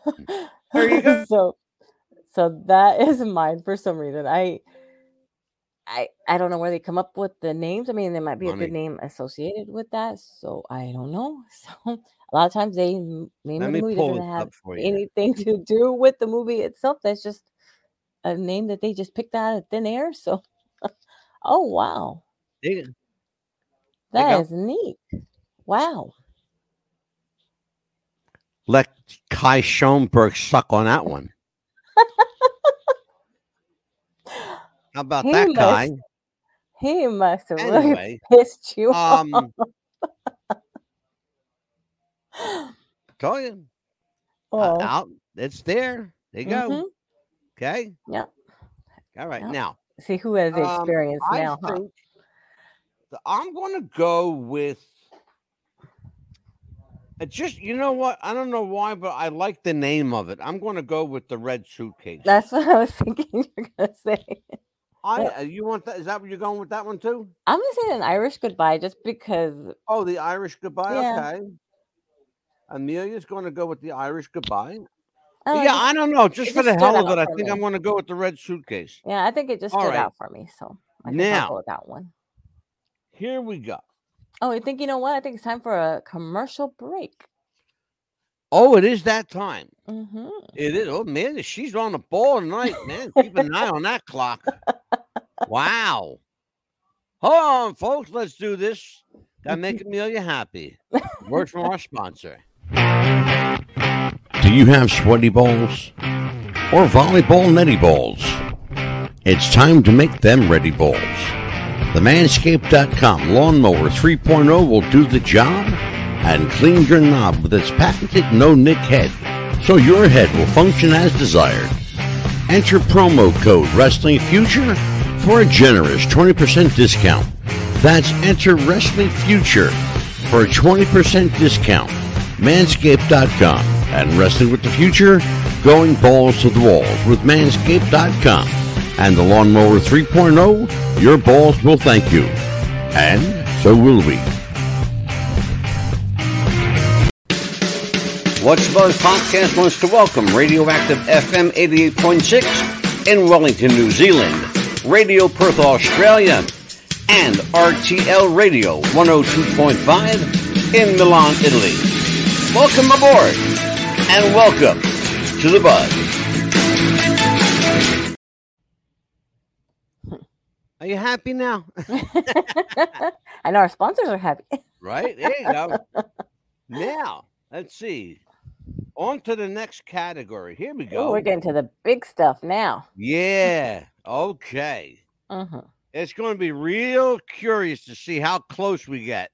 (laughs) There you go. so, so that is mine for some reason. I, I, I don't know where they come up with the names. I mean, there might be a good name associated with that. So I don't know. So a lot of times they name of the movie doesn't have up for you. anything to (laughs) do with the movie itself. That's just a name that they just picked out of thin air. So, (laughs) oh wow, that is neat. Wow. Let Kai Schoenberg suck on that one. (laughs) How about He that, must Kai? He must have really pissed you um, off. Um, told you, uh, Oh, out. It's there. There you go. mhm. Okay. Yep. All right. Yep. Now, See who has the um, experience I now, huh? that I'm going to go with. It just, you know what? I don't know why, but I like the name of it. I'm going to go with the red suitcase. That's (laughs) what I was thinking you're gonna say. I, uh, you want that? Is that what you're going with that one too? I'm gonna say an Irish goodbye just because Oh, the Irish goodbye. Yeah. Okay. Amelia's going to go with the Irish goodbye. I yeah, just- I don't know. Just it for just the hell of it, I think me. I'm going to go with the red suitcase. yeah, I think it just All stood right. out for me. So I Now. go with that one. Here we go. Oh, I think you know what? I think it's time for a commercial break. Oh, it is that time. hmm It is. Oh man, she's on the ball tonight, man. Keep an eye on that clock. (laughs) Wow. Hold on, folks. Let's do this. Gotta make Amelia happy. Word from our sponsor. Do you have sweaty balls or volleyball netty balls? It's time to make them ready balls. The Manscaped.com Lawnmower 3.0 will do the job and clean your knob with its patented no nick head so your head will function as desired. Enter promo code Wrestling Future for a generous 20% discount. That's enter Wrestling Future for a 20% discount. Manscaped.com and Wrestling with the Future, going balls to the walls with Manscaped.com. and the Lawnmower 3.0, your balls will thank you. And so will we. What's Buzz Podcast wants to welcome Radioactive FM 88.6 in Wellington, New Zealand, Radio Perth, Australia, and RTL Radio 102.5 in Milan, Italy. Welcome aboard and welcome to the Buzz. (laughs) Are you happy now? (laughs) I know our sponsors are happy. (laughs) right? There you go. now, let's see. On to the next category. Here we Ooh, go. we're getting to the big stuff now. yeah. Okay. Mm-hmm. It's going to be real curious to see how close we get.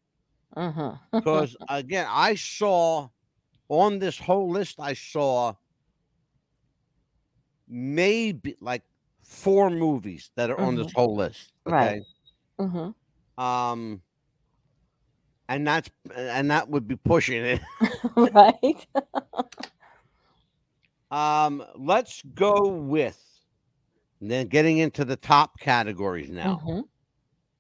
Mm-hmm. Because, again, I saw on this whole list, I saw maybe like four movies that are on this whole list. Right. Okay. mm-hmm. Um, and that's and that would be pushing it. (laughs) (laughs) right. Um, let's go with then getting into the top categories now. Mhm,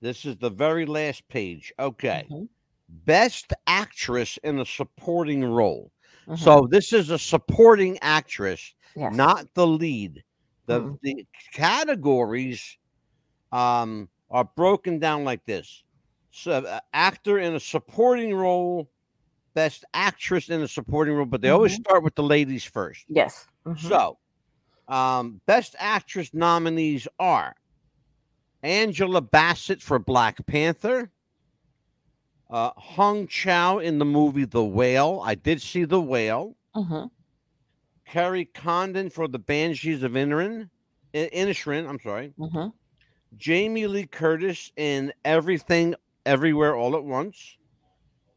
This is the very last page. Okay. mhm, Best actress in a supporting role. Mhm. So this is a supporting actress, yes. not the lead. The Mhm. the categories um are broken down like this. So uh, actor in a supporting role, best actress in a supporting role, but they always Mhm. start with the ladies first. yes. mhm, So, um, best actress nominees are Angela Bassett for Black Panther, uh, Hong Chau in the movie The Whale. I did see The Whale. mhm, Kerry Condon for The Banshees of Inisherin. I- Inisherin, I'm sorry. mhm, Jamie Lee Curtis in Everything Everywhere All at Once.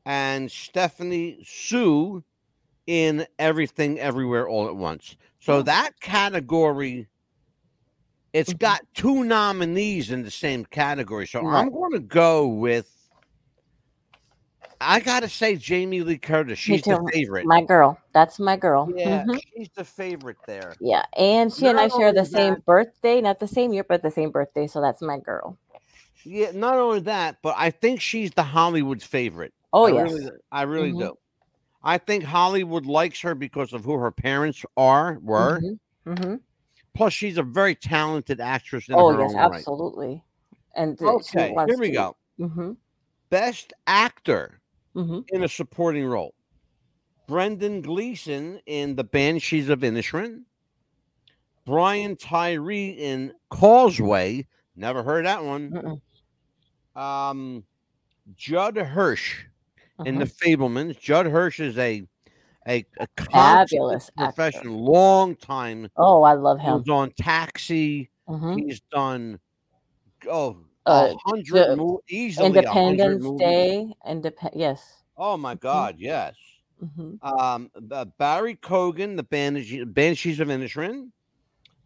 And Stephanie Hsu in Everything Everywhere All at Once. So that category, it's Mhm. got two nominees in the same category. So I'm going to go with, I got to say, Jamie Lee Curtis. She's the favorite. My girl. That's my girl. yeah, mhm. she's the favorite there. Yeah. And she and I share the only same birthday, not the same year, but the same birthday. So that's my girl. Yeah, not only that, but I think she's the Hollywood's favorite. Oh I yes. really, I really Mhm. do. I think Hollywood likes her because of who her parents are, were. Mhm, mhm. Plus, she's a very talented actress. In Oh her yes, own right. absolutely. And uh, Okay, here we to- go. Mhm, Best actor mhm, in a supporting role: Brendan Gleeson in The Banshees of Inisherin, Brian Tyree in Causeway. Never heard that one. Um, Judd Hirsch in mhm. the Fabelmans. Judd Hirsch is a a, a Fabulous actor. professional, long time. Oh, I love him. He's on Taxi. Mhm. He's done oh Uh, a hundred mo- easily Independence. Day. Indep- Yes. Oh my God, yes. hmm Um, uh, Barry Keoghan, the Banshees, Banshees of Inisherin,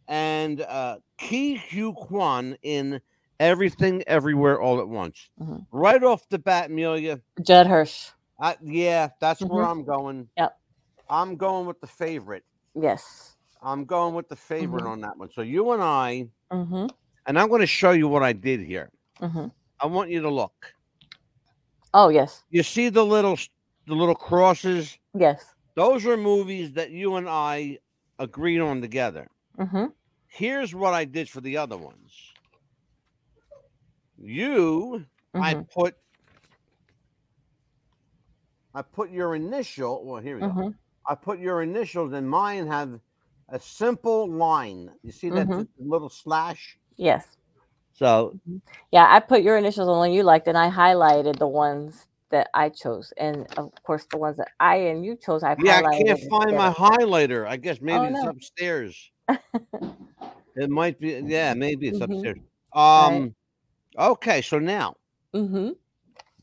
and uh, Ke Huy Quan in Everything Everywhere All at Once. Mhm. Right off the bat, Amelia, Judd Hirsch. I, yeah, that's where Mhm. I'm going. Yep. I'm going with the favorite. Yes. I'm going with the favorite Mhm. on that one. So you and I, Mm-hmm. And I'm going to show you what I did here. Mm-hmm. I want you to look. Oh yes. You see the little the little crosses? Yes. Those are movies that you and I agreed on together. Mm-hmm. Here's what I did for the other ones. You, I Mm-hmm. put I put your initial. Well, here we go. Mm-hmm. I put your initials, and mine have a simple line. You see that Mhm. little slash? Yes. So Yeah, I put your initials on the one you liked, and I highlighted the ones that I chose, and of course the ones that I and you chose. I yeah, I can't find my highlighter. I guess maybe Oh, it's no. upstairs. (laughs) it might be. Yeah, maybe it's Mhm. upstairs. Um. Okay, so now Mm-hmm.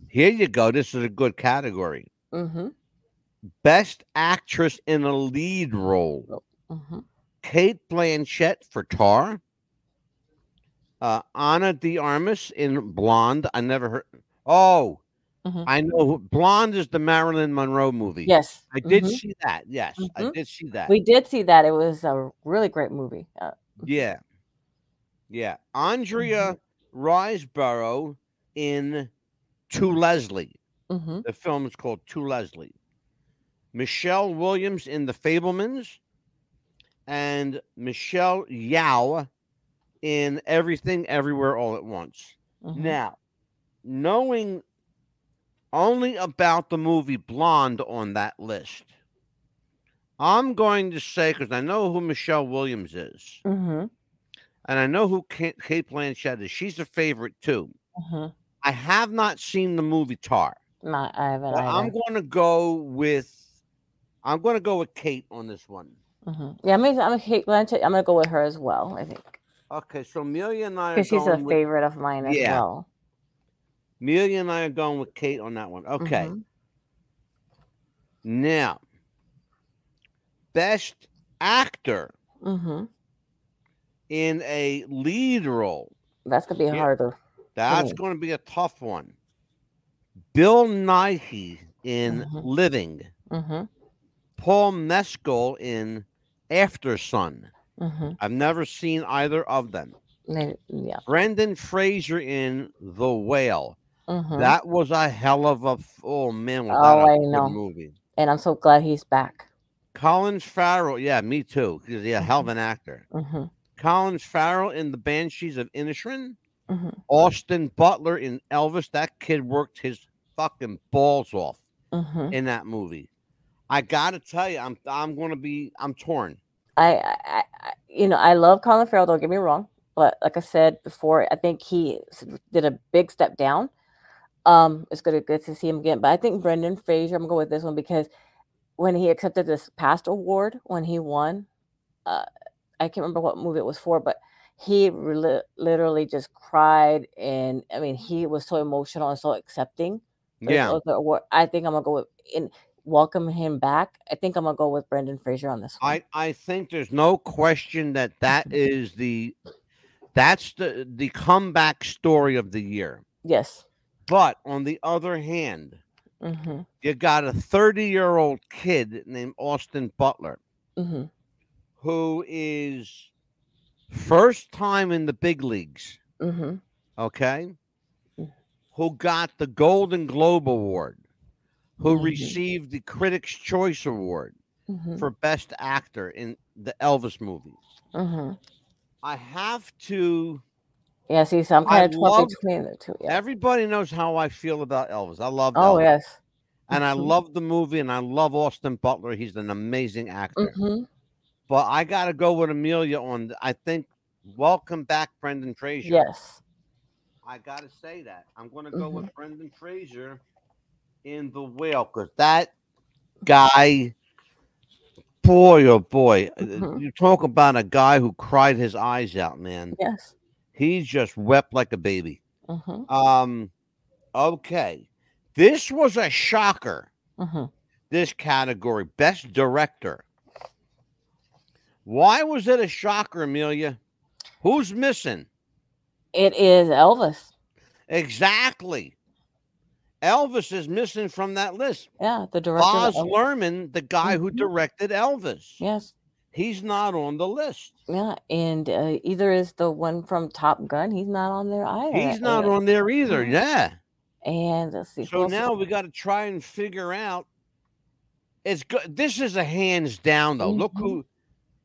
here you go. This is a good category. Mm-hmm. Best actress in a lead role. Mm-hmm. Cate Blanchett for Tár. Uh, Ana De Armas in Blonde. I never heard. Oh, Mhm. I know. who- Blonde is the Marilyn Monroe movie. Yes. I did mhm. see that. Yes, I Mhm. did see that. We did see that. It was a really great movie. Uh, yeah. Yeah, Andrea Riseborough in To Leslie. Mm-hmm. The film is called To Leslie. Michelle Williams in The Fabelmans, and Michelle Yeoh in Everything Everywhere All at Once. Mm-hmm. Now, knowing only about the movie Blonde on that list, I'm going to say because I know who Michelle Williams is, Mm-hmm. and I know who Cate, Blanchett is. She's a favorite too. Mm-hmm. I have not seen the movie Tár. Not I haven't. I'm going to go with. I'm going to go with Cate on this one. hmm Yeah, I'm gonna, I'm gonna Cate Blanchett. I'm gonna go with her as well. I think Okay, so Amelia and I are because she's a with favorite of mine as Yeah. well. Amelia and I are going with Cate on that one. Okay. Mhm. Now, best actor Mhm. in a lead role. That's gonna be Yeah. harder. That's to be a tough one. Bill Nighy in Mhm. Living. Mm-hmm. Paul Mescal in Aftersun. Mm-hmm. I've never seen either of them. Yeah. Brendan Fraser in The Whale. Mm-hmm. That was a hell of a oh man, was Oh, that I know. movie. and I'm so glad he's back. Collins Farrell, yeah, me too. He's a hell of an actor. Mm-hmm. Collins Farrell in The Banshees of Inisherin. Mm-hmm. Austin Butler in Elvis. That kid worked his fucking balls off Mm-hmm. in that movie. I gotta tell you, I'm I'm gonna be I'm torn. I, I, you know, I love Colin Farrell. Don't get me wrong, but like I said before, I think he did a big step down. Um, it's good, good to see him again. But I think Brendan Fraser. I'm gonna go with this one because when he accepted this past award, when he won, uh, I can't remember what movie it was for, but he reli- literally just cried, and I mean, he was so emotional and so accepting. Yeah, award. I think I'm gonna go with in welcome him back. I think I'm gonna go with Brendan Fraser on this one. I I think there's no question that that (laughs) is the that's the the comeback story of the year. yes. But on the other hand, Mm-hmm. you got a 30 year old kid named Austin Butler Mm-hmm. who is first time in the big leagues. Mm-hmm. okay, Mm. who got the Golden Globe Award, who received the Critics' Choice Award Mm-hmm. for Best Actor in the Elvis movie. Mm-hmm. I have to. Yeah, see, so I'm I kind of torn love- between the two. Yeah. Everybody knows how I feel about Elvis. I love Oh Elvis, yes. and I Mhm. love the movie, and I love Austin Butler. He's an amazing actor. Mm-hmm. But I got to go with Amelia on. I think. Welcome back, Brendan Fraser. Yes. I gotta say that. I'm gonna go Mm-hmm. with Brendan Fraser in the whale because that guy, boy oh boy, uh, Mhm. you talk about a guy who cried his eyes out, man. Yes. He just wept like a baby. Mm-hmm. Um, okay, this was a shocker. Mm-hmm. This category, best director. Why was it a shocker, Amelia? Who's missing? It is Elvis. Exactly. Elvis is missing from that list. Yeah, the director. Oz Luhrmann, the guy who Mhm. directed Elvis, Yes. he's not on the list. Yeah, and uh, either is the one from Top Gun. He's not on there either. He's not on there either. Mhm. Yeah. And let's see. So now we got to try and figure out. It's good. This is a hands down though. Look Mhm. who,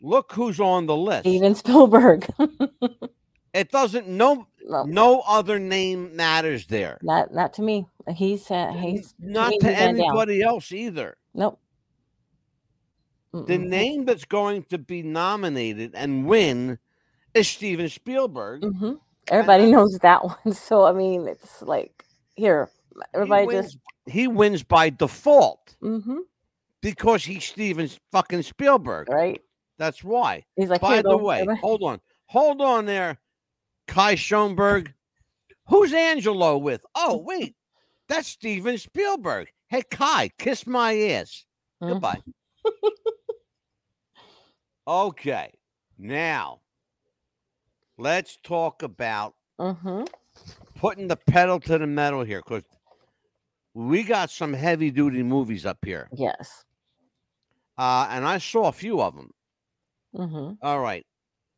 look who's on the list. Steven Spielberg. (laughs) It doesn't. No, no, no other name matters there. not not to me. He's uh, he's Not to he's anybody else either. Nope. The Mm-mm. name that's going to be nominated and win is Steven Spielberg. Mhm. Everybody I- knows that (laughs) one. So I mean, it's like here, He everybody wins, just. he wins by default Mm-hmm. because he's Steven fucking Spielberg. Right. That's why. He's like. By the way, everybody." hold on, hold on there, Kai Schoenberg. Who's Angelo with? Oh wait, that's Steven Spielberg. Hey Kai, kiss my ass. Mhm. Goodbye. (laughs) okay, now let's talk about Mhm. putting the pedal to the metal here because we got some heavy duty movies up here. Yes. Uh, and I saw a few of them. Mm-hmm. All right.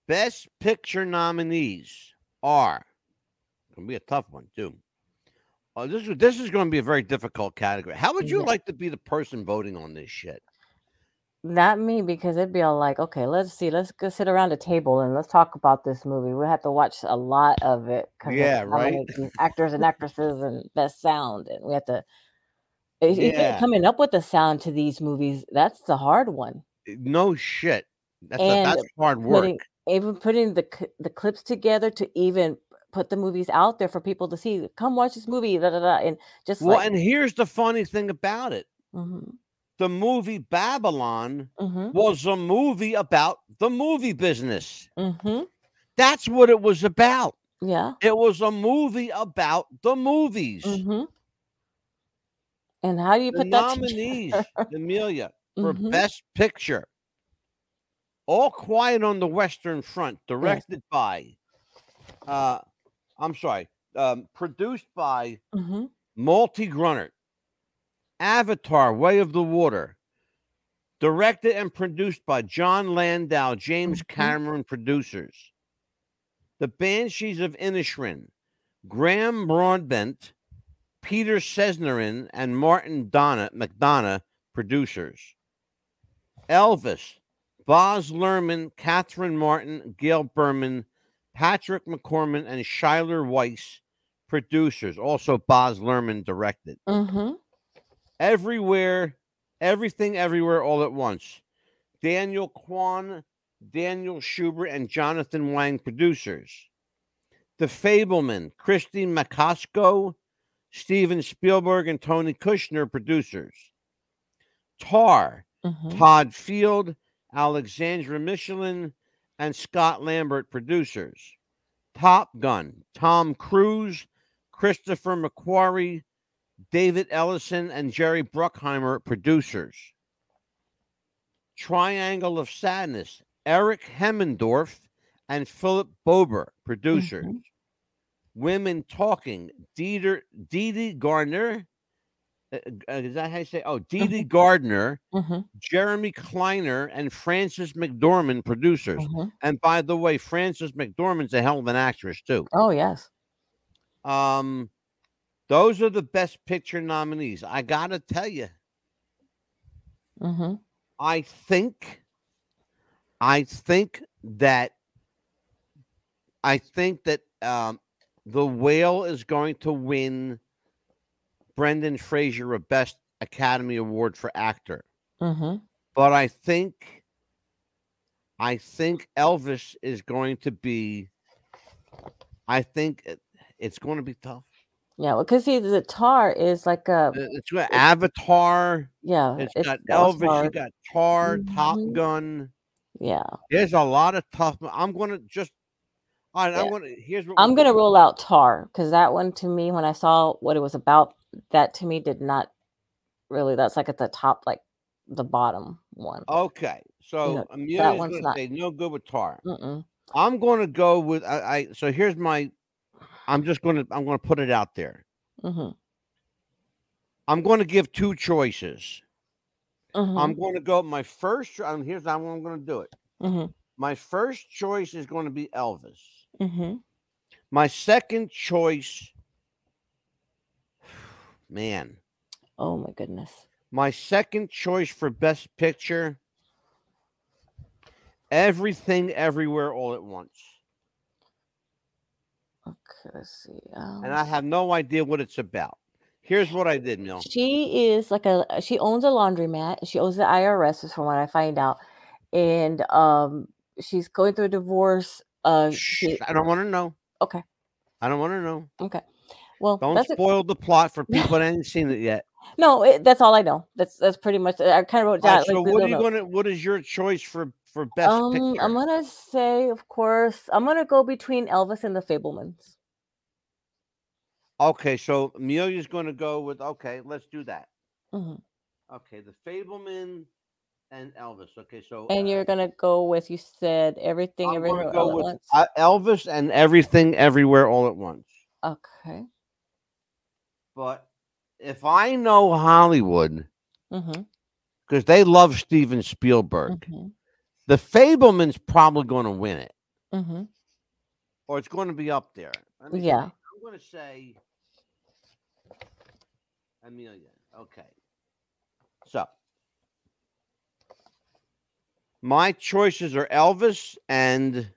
Best Picture nominees are going to be a tough one too. Uh, this is this is going to be a very difficult category. How would you Yeah. like to be the person voting on this shit? Not me, because it'd be all like, okay, let's see, let's go sit around a table and let's talk about this movie. We have to watch a lot of it Yeah, right. actors and actresses and best sound, and we have to. Yeah. coming up with the sound to these movies, that's the hard one. No shit. That's a, that's hard work. Putting even putting the the clips together to even put the movies out there for people to see. Come watch this movie, da, da, da, and just well, like, and here's the funny thing about it: hmm the movie Babylon hmm was a movie about the movie business. hmm That's what it was about. yeah, It was a movie about the movies. hmm and how do you The put that (laughs) nominees, Amelia, for Mhm. Best Picture. All Quiet on the Western Front, directed by, uh, I'm sorry, um, produced by hmm Malte Grunert. Avatar, Way of the Water, directed and produced by Jon Landau, James Mhm. Cameron, producers. The Banshees of Inisherin, Graham Broadbent, Peter Sesnerin, and Martin Donna, McDonagh, producers. Elvis, Baz Luhrmann, Catherine Martin, Gail Berman, Patrick McCormick, and Schuyler Weiss, producers. Also, Baz Luhrmann directed. hmm Everywhere, everything, everywhere, all at once. Daniel Kwan, Daniel Schubert, and Jonathan Wang, producers. The Fabelman, Christine Macosko, Steven Spielberg, and Tony Kushner, producers. Tár, hmm Todd Field, Alexandra Michelin, and Scott Lambert, producers. Top Gun, Tom Cruise, Christopher McQuarrie, David Ellison, and Jerry Bruckheimer, producers. Triangle of Sadness, Erik Hemmendorff and Philip Bober, producers. Mhm. Women Talking, Dieter, Dede Gardner. Uh, uh, is that how you say? Oh, Dede Gardner, hmm Jeremy Kleiner, and Frances McDormand, producers. hmm And by the way, Frances McDormand's a hell of an actress too. Oh yes. Um, those are the best picture nominees. I gotta tell you, hmm I think, I think that, I think that um, the whale is going to win Brendan Fraser a Best Academy Award for actor, hmm but I think, I think Elvis is going to be. I think it, it's going to be tough. Yeah, well, because see, the tar is like a Uh, It's got Avatar. yeah. It's It's got Elvis. You got Tár, Top Mhm. Gun. Yeah, There's a lot of tough. I'm gonna just. All right, I'm Yeah. gonna. Here's what I'm gonna rule out tar because that one to me, when I saw what it was about, that to me did not really. That's like at the top, like the bottom one. Okay, so know, Amelia's gonna not- say no good with Tár. Mm-mm. I'm gonna go with. I, I. So here's my. I'm just gonna. I'm gonna put it out there. hmm I'm gonna give two choices. hmm I'm going to go. My first. um, Here's how I'm going to do it. hmm My first choice is going to be Elvis. hmm My second choice. Man, Oh my goodness. my second choice for best picture. Everything, everywhere, all at once. Okay, let's see. Um, And I have no idea what it's about. Here's what I did, Neil. She is like a she owns a laundromat. She owes the IRS, is from what I find out, and um, she's going through a divorce. Uh, Shh, she, I don't want to know. okay, I don't want to know. okay. Well, Don't spoil the plot for (laughs) people that haven't seen it yet. No, it, that's all I know. That's that's pretty much. I kind of wrote down. right, so like, what are you gonna? What is your choice for for best Um, picture? I'm gonna say, of course, I'm gonna go between Elvis and the Fabelmans. Okay, so Amelia's going to go with okay. Let's do that. hmm Okay, the Fabelman and Elvis. Okay, so And uh, you're gonna go with you said everything, I'm everywhere, going all at once. uh, Elvis and everything, everywhere, all at once. okay. But if I know Hollywood, Mm-hmm. because they love Steven Spielberg, hmm the Fabelman's probably going to win it. hmm or it's going to be up there. Let me see. Yeah. I'm going to say Amelia. Okay. So my choices are Elvis and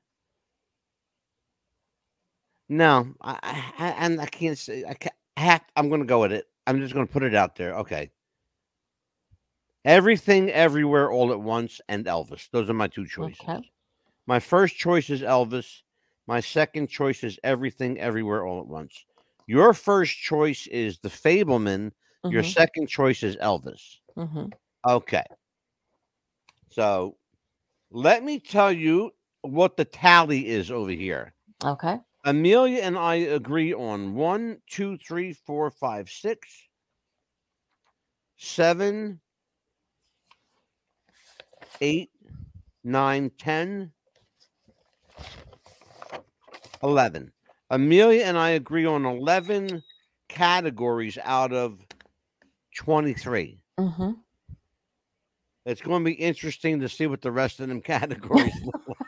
no, I, I I- and I can't say I, can't, Have, I'm going to go with it. I'm just going to put it out there. Okay. Everything, everywhere, all at once, and Elvis. Those are my two choices. Okay. My first choice is Elvis. My second choice is Everything, Everywhere, All at Once. Your first choice is The Fabelman. Your hmm second choice is Elvis. hmm Okay. So let me tell you what the tally is over here. Okay. Amelia and I agree on one, two, three, four, five, six, seven, eight, nine, ten, eleven. Amelia and I agree on 11 categories out of 23. hmm It's going to be interesting to see what the rest of them (laughs) categories look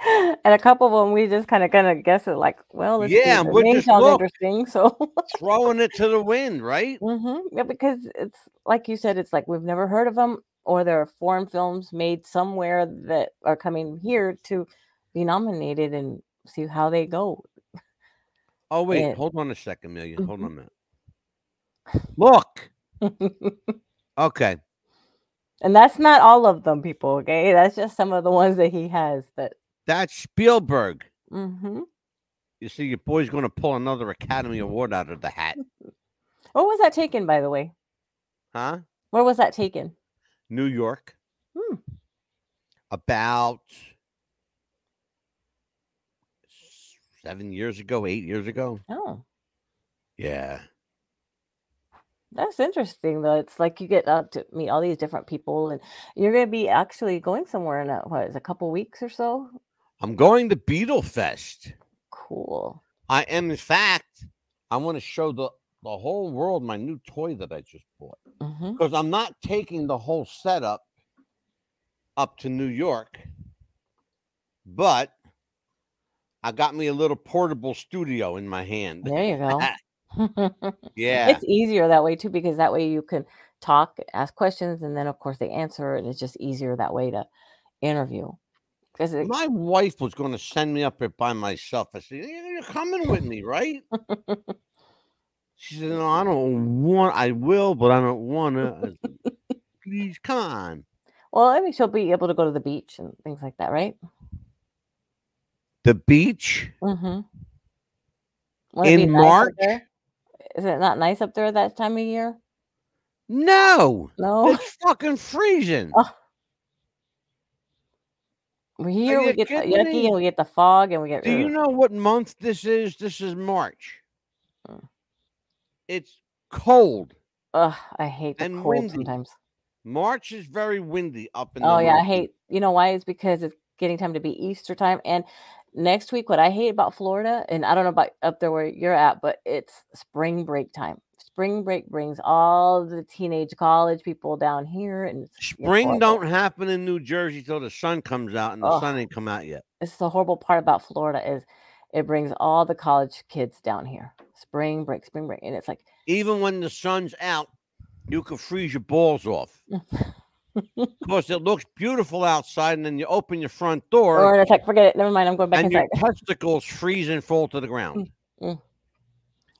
(laughs) and a couple of them we just kind of kind of guess it like, well, Yeah, name just sounds look. interesting, (laughs) so throwing it to the wind, right? mm-hmm. yeah, because it's like you said, it's like we've never heard of them, or there are foreign films made somewhere that are coming here to be nominated and see how they go. Oh, wait, And- hold on a second, Amelia. Hold Mhm. on a minute. Look. (laughs) Okay. and that's not all of them, people. Okay, that's just some of the ones that he has. That. That's Spielberg. hmm You see, your boy's going to pull another Academy Award out of the hat. (laughs) Where was that taken, by the way? Huh? Where was that taken? New York. Hmm. About seven years ago, eight years ago. Oh, Yeah. that's interesting. Though it's like you get out to meet all these different people, and you're going to be actually going somewhere in a, what is a couple weeks or so. I'm going to Beetle Fest. Cool. I am, in fact, I want to show the, the whole world my new toy that I just bought. hmm because I'm not taking the whole setup up to New York, but I got me a little portable studio in my hand. There you go. (laughs) (laughs) Yeah, It's easier that way too because that way you can talk, ask questions, and then of course they answer, and it's just easier that way to interview. Because my wife was going to send me up there by myself. I said, "You're coming with me, right?" She said, "No, I don't want. I will, but I don't want to." Please, come on. well, I mean she'll be able to go to the beach and things like that, right? The beach Mm-hmm. In March? Is it not nice up there at that time of year? No, No. it's fucking freezing. (laughs) Oh, here we get the yucky and we get the fog and we get Do you know what month this is? This is March. Mm. It's cold. Ugh, I hate the and cold windy. sometimes. March is very windy up in the Oh yeah, I hate. You know why? It's because it's getting time to be Easter time, and next week, what I hate about Florida, and I don't know about up there where you're at, but it's spring break time. Spring break brings all the teenage college people down here, and Spring horrible. don't happen in New Jersey till the sun comes out, and the Ugh. sun ain't come out yet. This is the horrible part about Florida is it brings all the college kids down here. Spring break, spring break, and it's like Even when the sun's out, you can freeze your balls off. because it looks beautiful outside, and then you open your front door, or it's like forget it. Never mind. I'm going back and your inside. testicles freeze and fall to the ground. mm.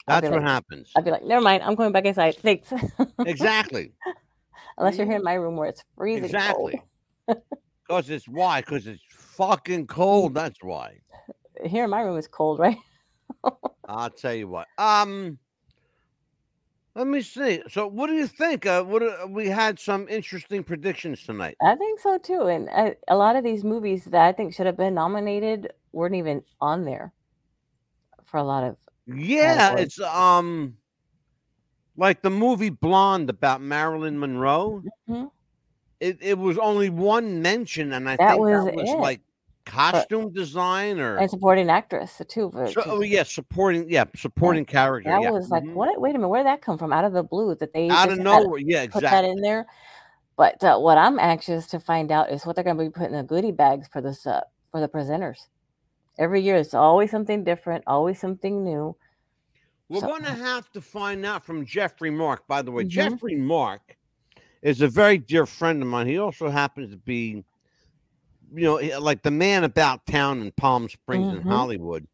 That's what like- happens. I'd be like, never mind. I'm going back inside. Thanks. exactly. (laughs) Unless you're here in my room where it's freezing cold. (laughs) Exactly. Because it's why? Because it's fucking cold. That's why. Here in my room is cold, right? (laughs) I'll tell you what. Um, let me see. So, what do you think? Uh, what uh, we had some interesting predictions tonight. I think so too. And uh, a lot of these movies that I think should have been nominated weren't even on there for a lot of. Yeah, Categories. it's um, like the movie Blonde about Marilyn Monroe. Mhm. It it was only one mention, and I That think was that was it. like costume design or And supporting actress too. but so, oh, yeah, supporting yeah, supporting character. that yeah. was like, mhm. what? Wait a minute, where did that come from? Out of the blue that they out of had- nowhere. Yeah, exactly. put that in there. But uh, what I'm anxious to find out is what they're going to be putting in the goodie bags for this uh, for the presenters Every year, it's always something different, always something new. We're So- going to have to find out from Jeffrey Mark. By the way, Mhm. Jeffrey Mark is a very dear friend of mine. He also happens to be, you know, like the man about town in Palm Springs in Mhm. Hollywood.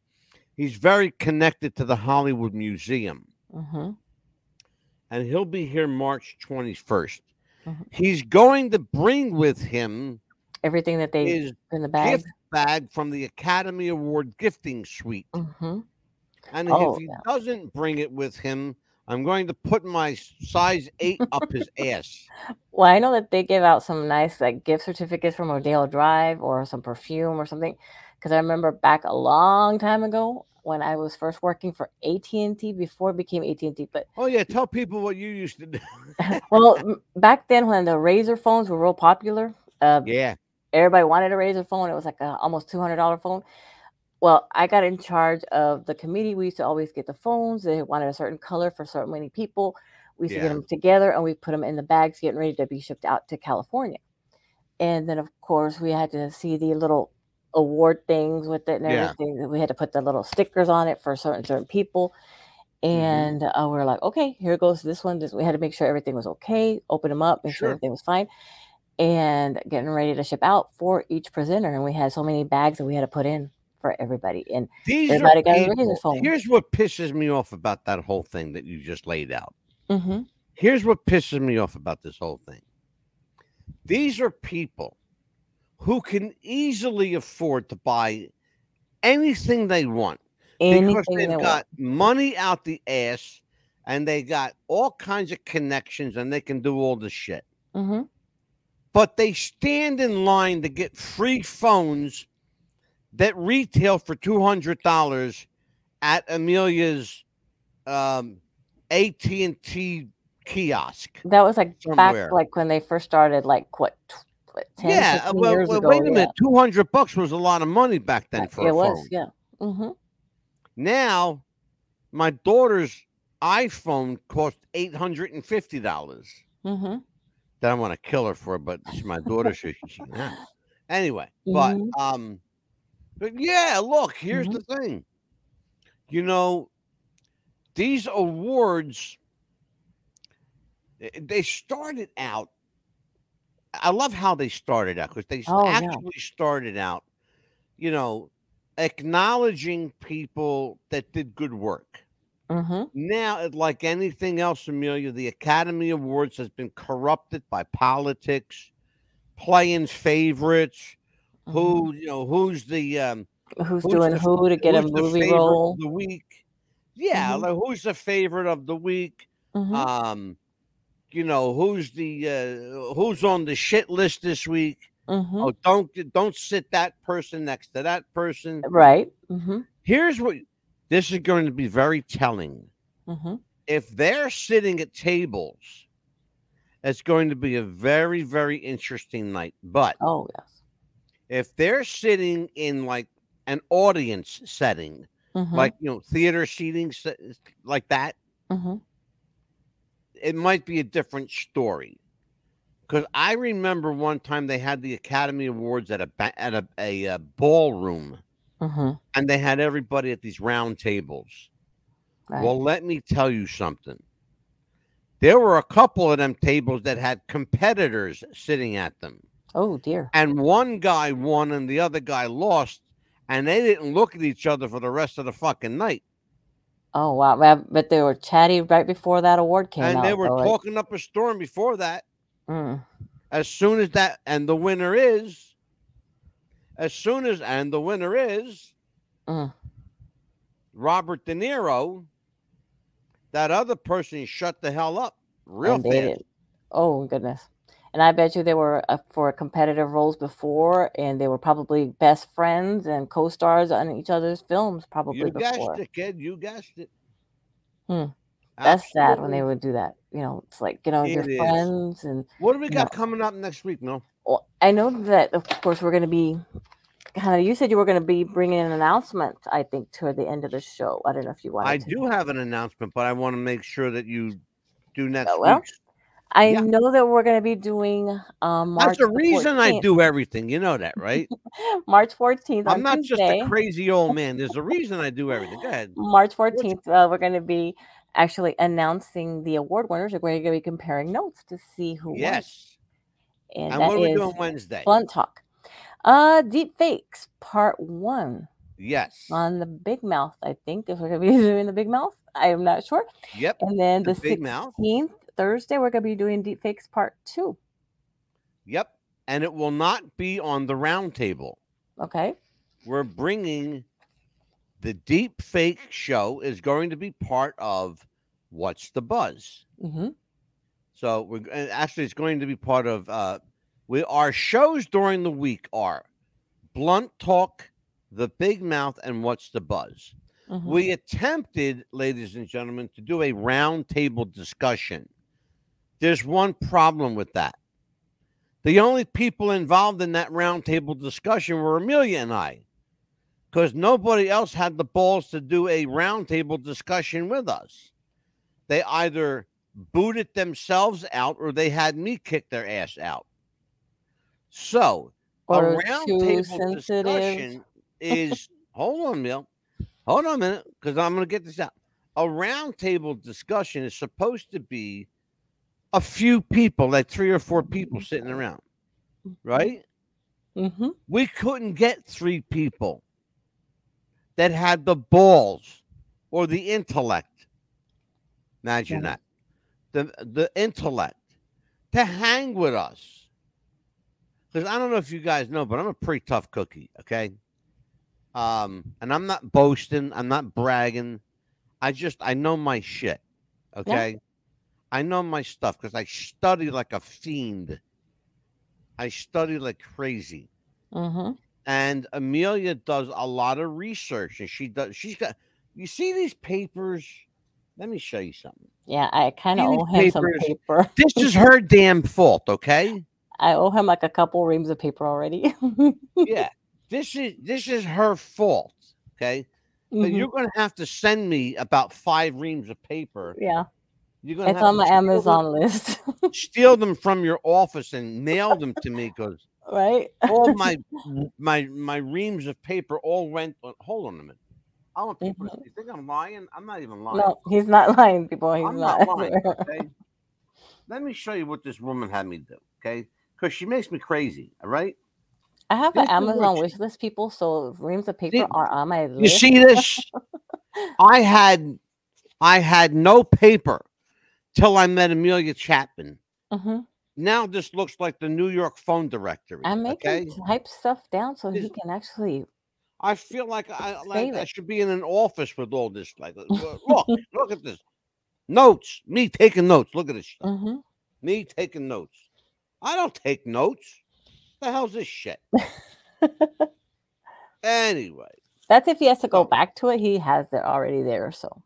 He's very connected to the Hollywood Museum, hmm and he'll be here March 21st. Mhm. He's going to bring with him Everything that they in the bag. gift bag from the Academy Award gifting suite. hmm And Oh, if he yeah. doesn't bring it with him, I'm going to put my size eight up his (laughs) ass. Well, I know that they give out some nice like gift certificates from Rodeo Drive or some perfume or something. Because I remember back a long time ago when I was first working for AT and T before it became AT and T. But Oh yeah, tell people what you used to do. (laughs) well, back then when the RAZR phones were real popular, uh, yeah, everybody wanted a RAZR phone. It was like a almost two hundred dollar phone. Well, I got in charge of the committee. We used to always get the phones. They wanted a certain color for certain many people. We used to get them together and we put them in the bags, getting ready to be shipped out to California. And then, of course, we had to see the little award things with it and Yeah. everything. We had to put the little stickers on it for certain certain people. Mm-hmm. And uh, we are like, okay, here goes this one. This we had to make sure everything was okay. Open them up, make sure Sure. everything was fine and getting ready to ship out for each presenter. And we had so many bags that we had to put in for everybody. And these Everybody got a RAZR people. phone. Here's what pisses me off about that whole thing that you just laid out. hmm Here's what pisses me off about this whole thing. These are people who can easily afford to buy anything they want. because they've they got money out the ass and they got all kinds of connections and they can do all the shit. want. But they stand in line to get free phones that retail for two hundred dollars at Amelia's um, AT and T kiosk. That was like Somewhere. back like when they first started, like what, 10, yeah, well, well, ago. wait a yeah. minute. Two hundred bucks was a lot of money back then for it a was, phone. yeah. hmm Now, my daughter's iPhone cost eight hundred and fifty dollars. hmm that I want to kill her for, it but it's my daughter. she should have. Anyway, but Mhm. um, but yeah, look, here's Mhm. the thing. You know, these awards, eh, they started out. I love how they started out because they Oh, yeah. actually started out, you know, acknowledging people that did good work. Hmm Now, like anything else, Amelia, the Academy Awards has been corrupted by politics, playing favorites. Who you know? Who's the um, Who's, who's doing the- who to get a movie role? the week? Yeah, Mhm. like who's the favorite of the week? hmm Um, you know, who's the uh, who's on the shit list this week? hmm Oh, don't don't sit that person next to that person. Right. hmm Here's what this is going to be very telling. hmm if they're sitting at tables, it's going to be a very, very interesting night. But Oh yes. if they're sitting in like an audience setting, hmm like you know, theater seating, like that, hmm it might be a different story. Because I remember one time they had the Academy Awards at a at a, a, uh ballroom, hmm and they had everybody at these round tables. Right. Well, let me tell you something. There were a couple of them tables that had competitors sitting at them, oh dear. and one guy won and the other guy lost, and they didn't look at each other for the rest of the fucking night. Oh wow. But they were chatty right before that award came and out. they were though, talking up a storm before that. Mm. As soon as that, and the winner is, as soon as, and the winner is Mm. Robert De Niro. That other person shut the hell up real fast. Oh goodness. And I bet you they were uh, for competitive roles before, and they were probably best friends and co-stars on each other's films probably You guessed it, kid. You guessed it. Hmm. That's sad when they would do that. You know, it's like you know your It is. friends and What do we got know. coming up next week, Mel? well, I know that of course we're going to be kind of. You said you were going to be bringing an announcement. I think toward the end of the show. I don't know if you wanted I do have an announcement, but I want to make sure that you do next Oh, well, week's. I Yeah. know that we're going to be doing um, March That's the the reason I do everything. You know that, right? (laughs) March 14th I'm not just a crazy old man. There's a (laughs) reason I do everything. Go ahead. March 14th, uh, we're going to be actually announcing the award winners. We're going to be comparing notes to see who won. Yes. And, And that what are we doing Wednesday? Blunt Talk. Uh, Deep Fakes, part one Yes. on the Big Mouth. I think if we're going to be doing the Big Mouth, I am not sure. Yep. And then The the, Big Mouth. 16th, Thursday, we're going to be doing Deep Fakes, part two. Yep. And it will not be on the round table. Okay. We're bringing the deep fake show is going to be part of What's the Buzz. hmm So we're actually it's going to be part of uh we our shows during the week are Blunt Talk, The Big Mouth, and What's the Buzz. hmm We attempted, ladies and gentlemen, to do a roundtable discussion. There's one problem with that. The only people involved in that roundtable discussion were Amelia and I, because nobody else had the balls to do a roundtable discussion with us. They either booted themselves out or they had me kick their ass out. So, Or a roundtable discussion is (laughs) hold on, Mill. Hold on a minute, because I'm going to get this out. A roundtable discussion is supposed to be a few people, like three or four people sitting around, right? hmm We couldn't get three people that had the balls or the intellect. Imagine Yeah. that. The the intellect to hang with us. Because I don't know if you guys know, but I'm a pretty tough cookie, okay? Um, and I'm not boasting, I'm not bragging. I just I know my shit. Okay. I know my stuff because I study like a fiend. I study like crazy hmm and Amelia does a lot of research, and she does. She's got. You see these papers? Let me show you something. Yeah, I kind of owe him some papers- paper. (laughs) This is her damn fault, okay? I owe him like a couple reams of paper already. (laughs) Yeah, this is this is her fault, okay? But Mhm. you're gonna have to send me about five reams of paper. Yeah, You're gonna it's have on to my Amazon list, (laughs) steal them from your office and mail them to me because right? (laughs) all my my my reams of paper all went. On, hold on a minute. I want people. to- You think I'm lying? I'm not even lying. No, he's not (laughs) lying, people. He's I'm not. not lying. (laughs) Okay. Let me show you what this woman had me do. Okay, because she makes me crazy. All right. I have This an Amazon wish list, people. So reams of paper See- are on my list. You see this? I had I had no paper till I met Amelia Chapman. hmm Now this looks like the New York phone directory. I make okay. type stuff down so he can actually. I feel like I like I should be in an office with all this. Like, (laughs) uh, look, look at this. Notes. Me taking notes. Look at this. Stuff. hmm Me taking notes. I don't take notes. the hell's this shit? (laughs) anyway, That's if he has to go Oh. back to it. He has it already there. So.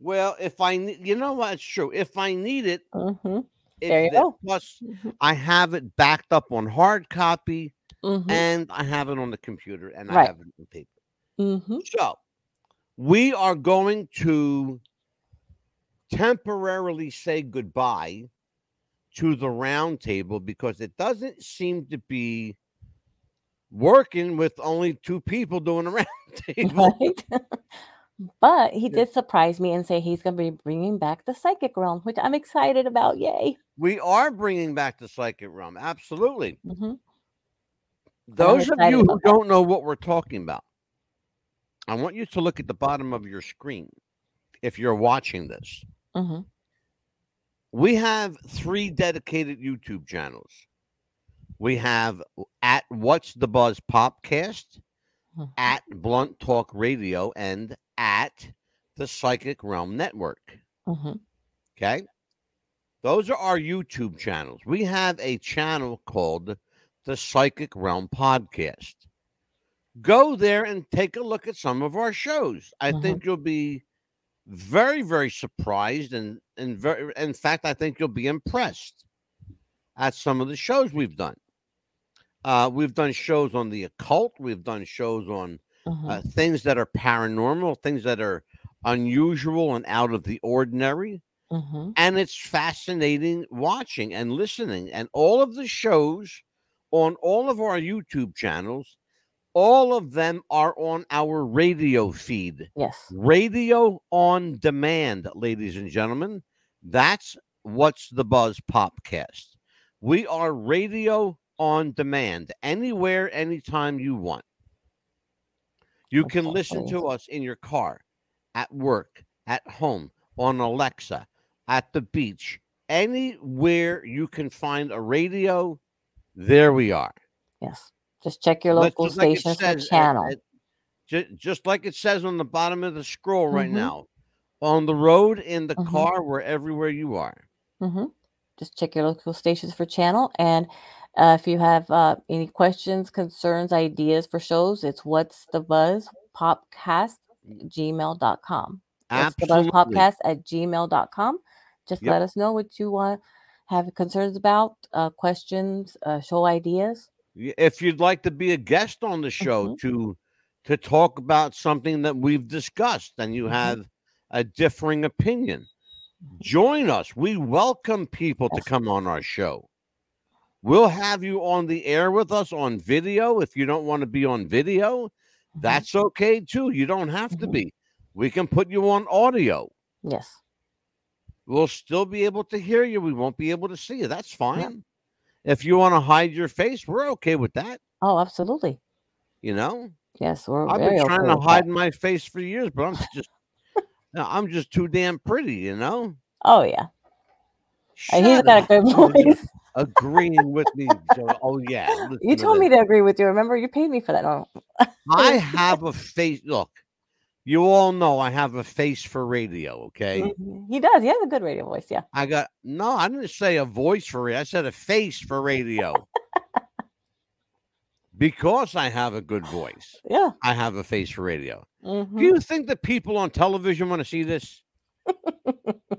well, if I you know what, it's true. If I need it, hmm if There you the- go. Plus, I have it backed up on hard copy, hmm and I have it on the computer, and I have it on paper. hmm So, we are going to temporarily say goodbye to the round table because it doesn't seem to be working with only two people doing a (laughs) round (laughs) table. Right. (laughs) but he did surprise me and say he's going to be bringing back the psychic realm, which I'm excited about. Yay. we are bringing back the psychic realm. Absolutely. hmm Those of you who don't know what we're talking about, I want you to look at the bottom of your screen if you're watching this. hmm we have three dedicated YouTube channels. We have at What's the Buzz Popcast, Mhm. at Blunt Talk Radio, and at the Psychic Realm Network. hmm Okay. Those are our YouTube channels. We have a channel called the Psychic Realm Podcast. Go there and take a look at some of our shows. I Mhm. think you'll be very, very surprised and and very in fact, I think you'll be impressed at some of the shows we've done. Uh, we've done shows on the occult, we've done shows on hmm uh, things that are paranormal, things that are unusual and out of the ordinary. hmm and it's fascinating watching and listening. And all of the shows on all of our YouTube channels, all of them are on our radio feed. Yes. Radio on demand, ladies and gentlemen. That's what's the buzz podcast. We are radio on demand anywhere, anytime you want. You can listen to us in your car, at work, at home, on Alexa, at the beach, anywhere you can find a radio. There we are. Yes. Just check your local just like says, for uh, channel. ju- just like it says on the bottom of the scroll right Mhm. now. On the road, in the Mhm. car, where everywhere you are. Mm-hmm. Just check your local stations for channel. And uh, if you have uh, any questions, concerns, ideas for shows, it's what's the buzz popcast gmail.com. What's the buzz popcast at gmail.com. Just Yep. let us know what you want, have concerns about, uh, questions, uh, show ideas. If you'd like to be a guest on the show Mhm. to to talk about something that we've discussed and you Mhm. have a differing opinion, join us. We welcome people to come on our show. We'll have you on the air with us on video. If you don't want to be on video, Mhm. that's okay too. You don't have to Mhm. be. We can put you on audio. Yes. We'll still be able to hear you. We won't be able to see you. That's fine. If you want to hide your face, we're okay with that. Oh, absolutely. You know, Yes, we're I've been okay trying to hide that. my face for years, but I'm just, (laughs) I'm just too damn pretty. You know. Oh yeah, and he's Shut got a good (laughs) voice. Agreeing with me. Oh yeah. You listen to told me to agree with you. Remember, you paid me for that. No. I (laughs) have a face. Look, you all know I have a face for radio. Okay. Mhm. He does. He has a good radio voice. Yeah. I got no. I didn't say a voice for it. I said a face for radio. because I have a good voice, (laughs) Yeah. I have a face for radio. hmm Do you think the people on television want to see this? (laughs)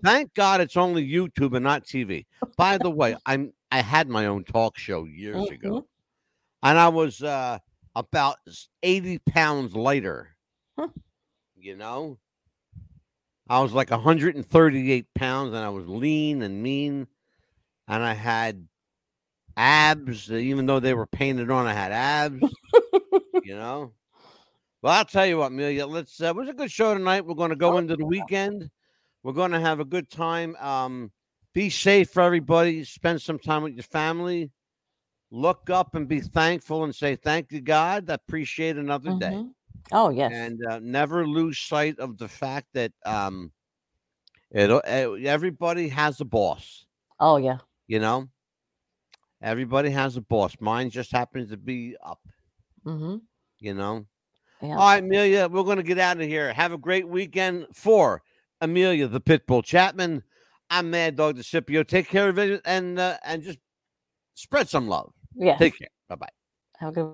Thank God it's only YouTube and not TV. By the way, I'm I had my own talk show years ago, Mhm. and I was uh, about 80 pounds lighter. Huh. You know, I was like 138 pounds, and I was lean and mean, and I had abs. Even though they were painted on, I had abs. (laughs) you know. Well, I'll tell you what, Amelia. Let's. Uh, it was a good show tonight. We're going to go Oh, into the weekend. We're going to have a good time. Um, be safe for everybody. Spend some time with your family. Look up and be thankful and say thank you, God. I appreciate another day, Mhm. Oh yes. and uh, never lose sight of the fact that um, it. Everybody has a boss. oh yeah. You know, everybody has a boss. Mine just happens to be up. hmm You know. Yeah. All right, Amelia, we're going to get out of here. Have a great weekend for Amelia, the Pitbull Chapman. I'm Mad Dog DeCipio. Take care of it and uh, and just spread some love. Yeah. Take care. Bye bye. Have a good.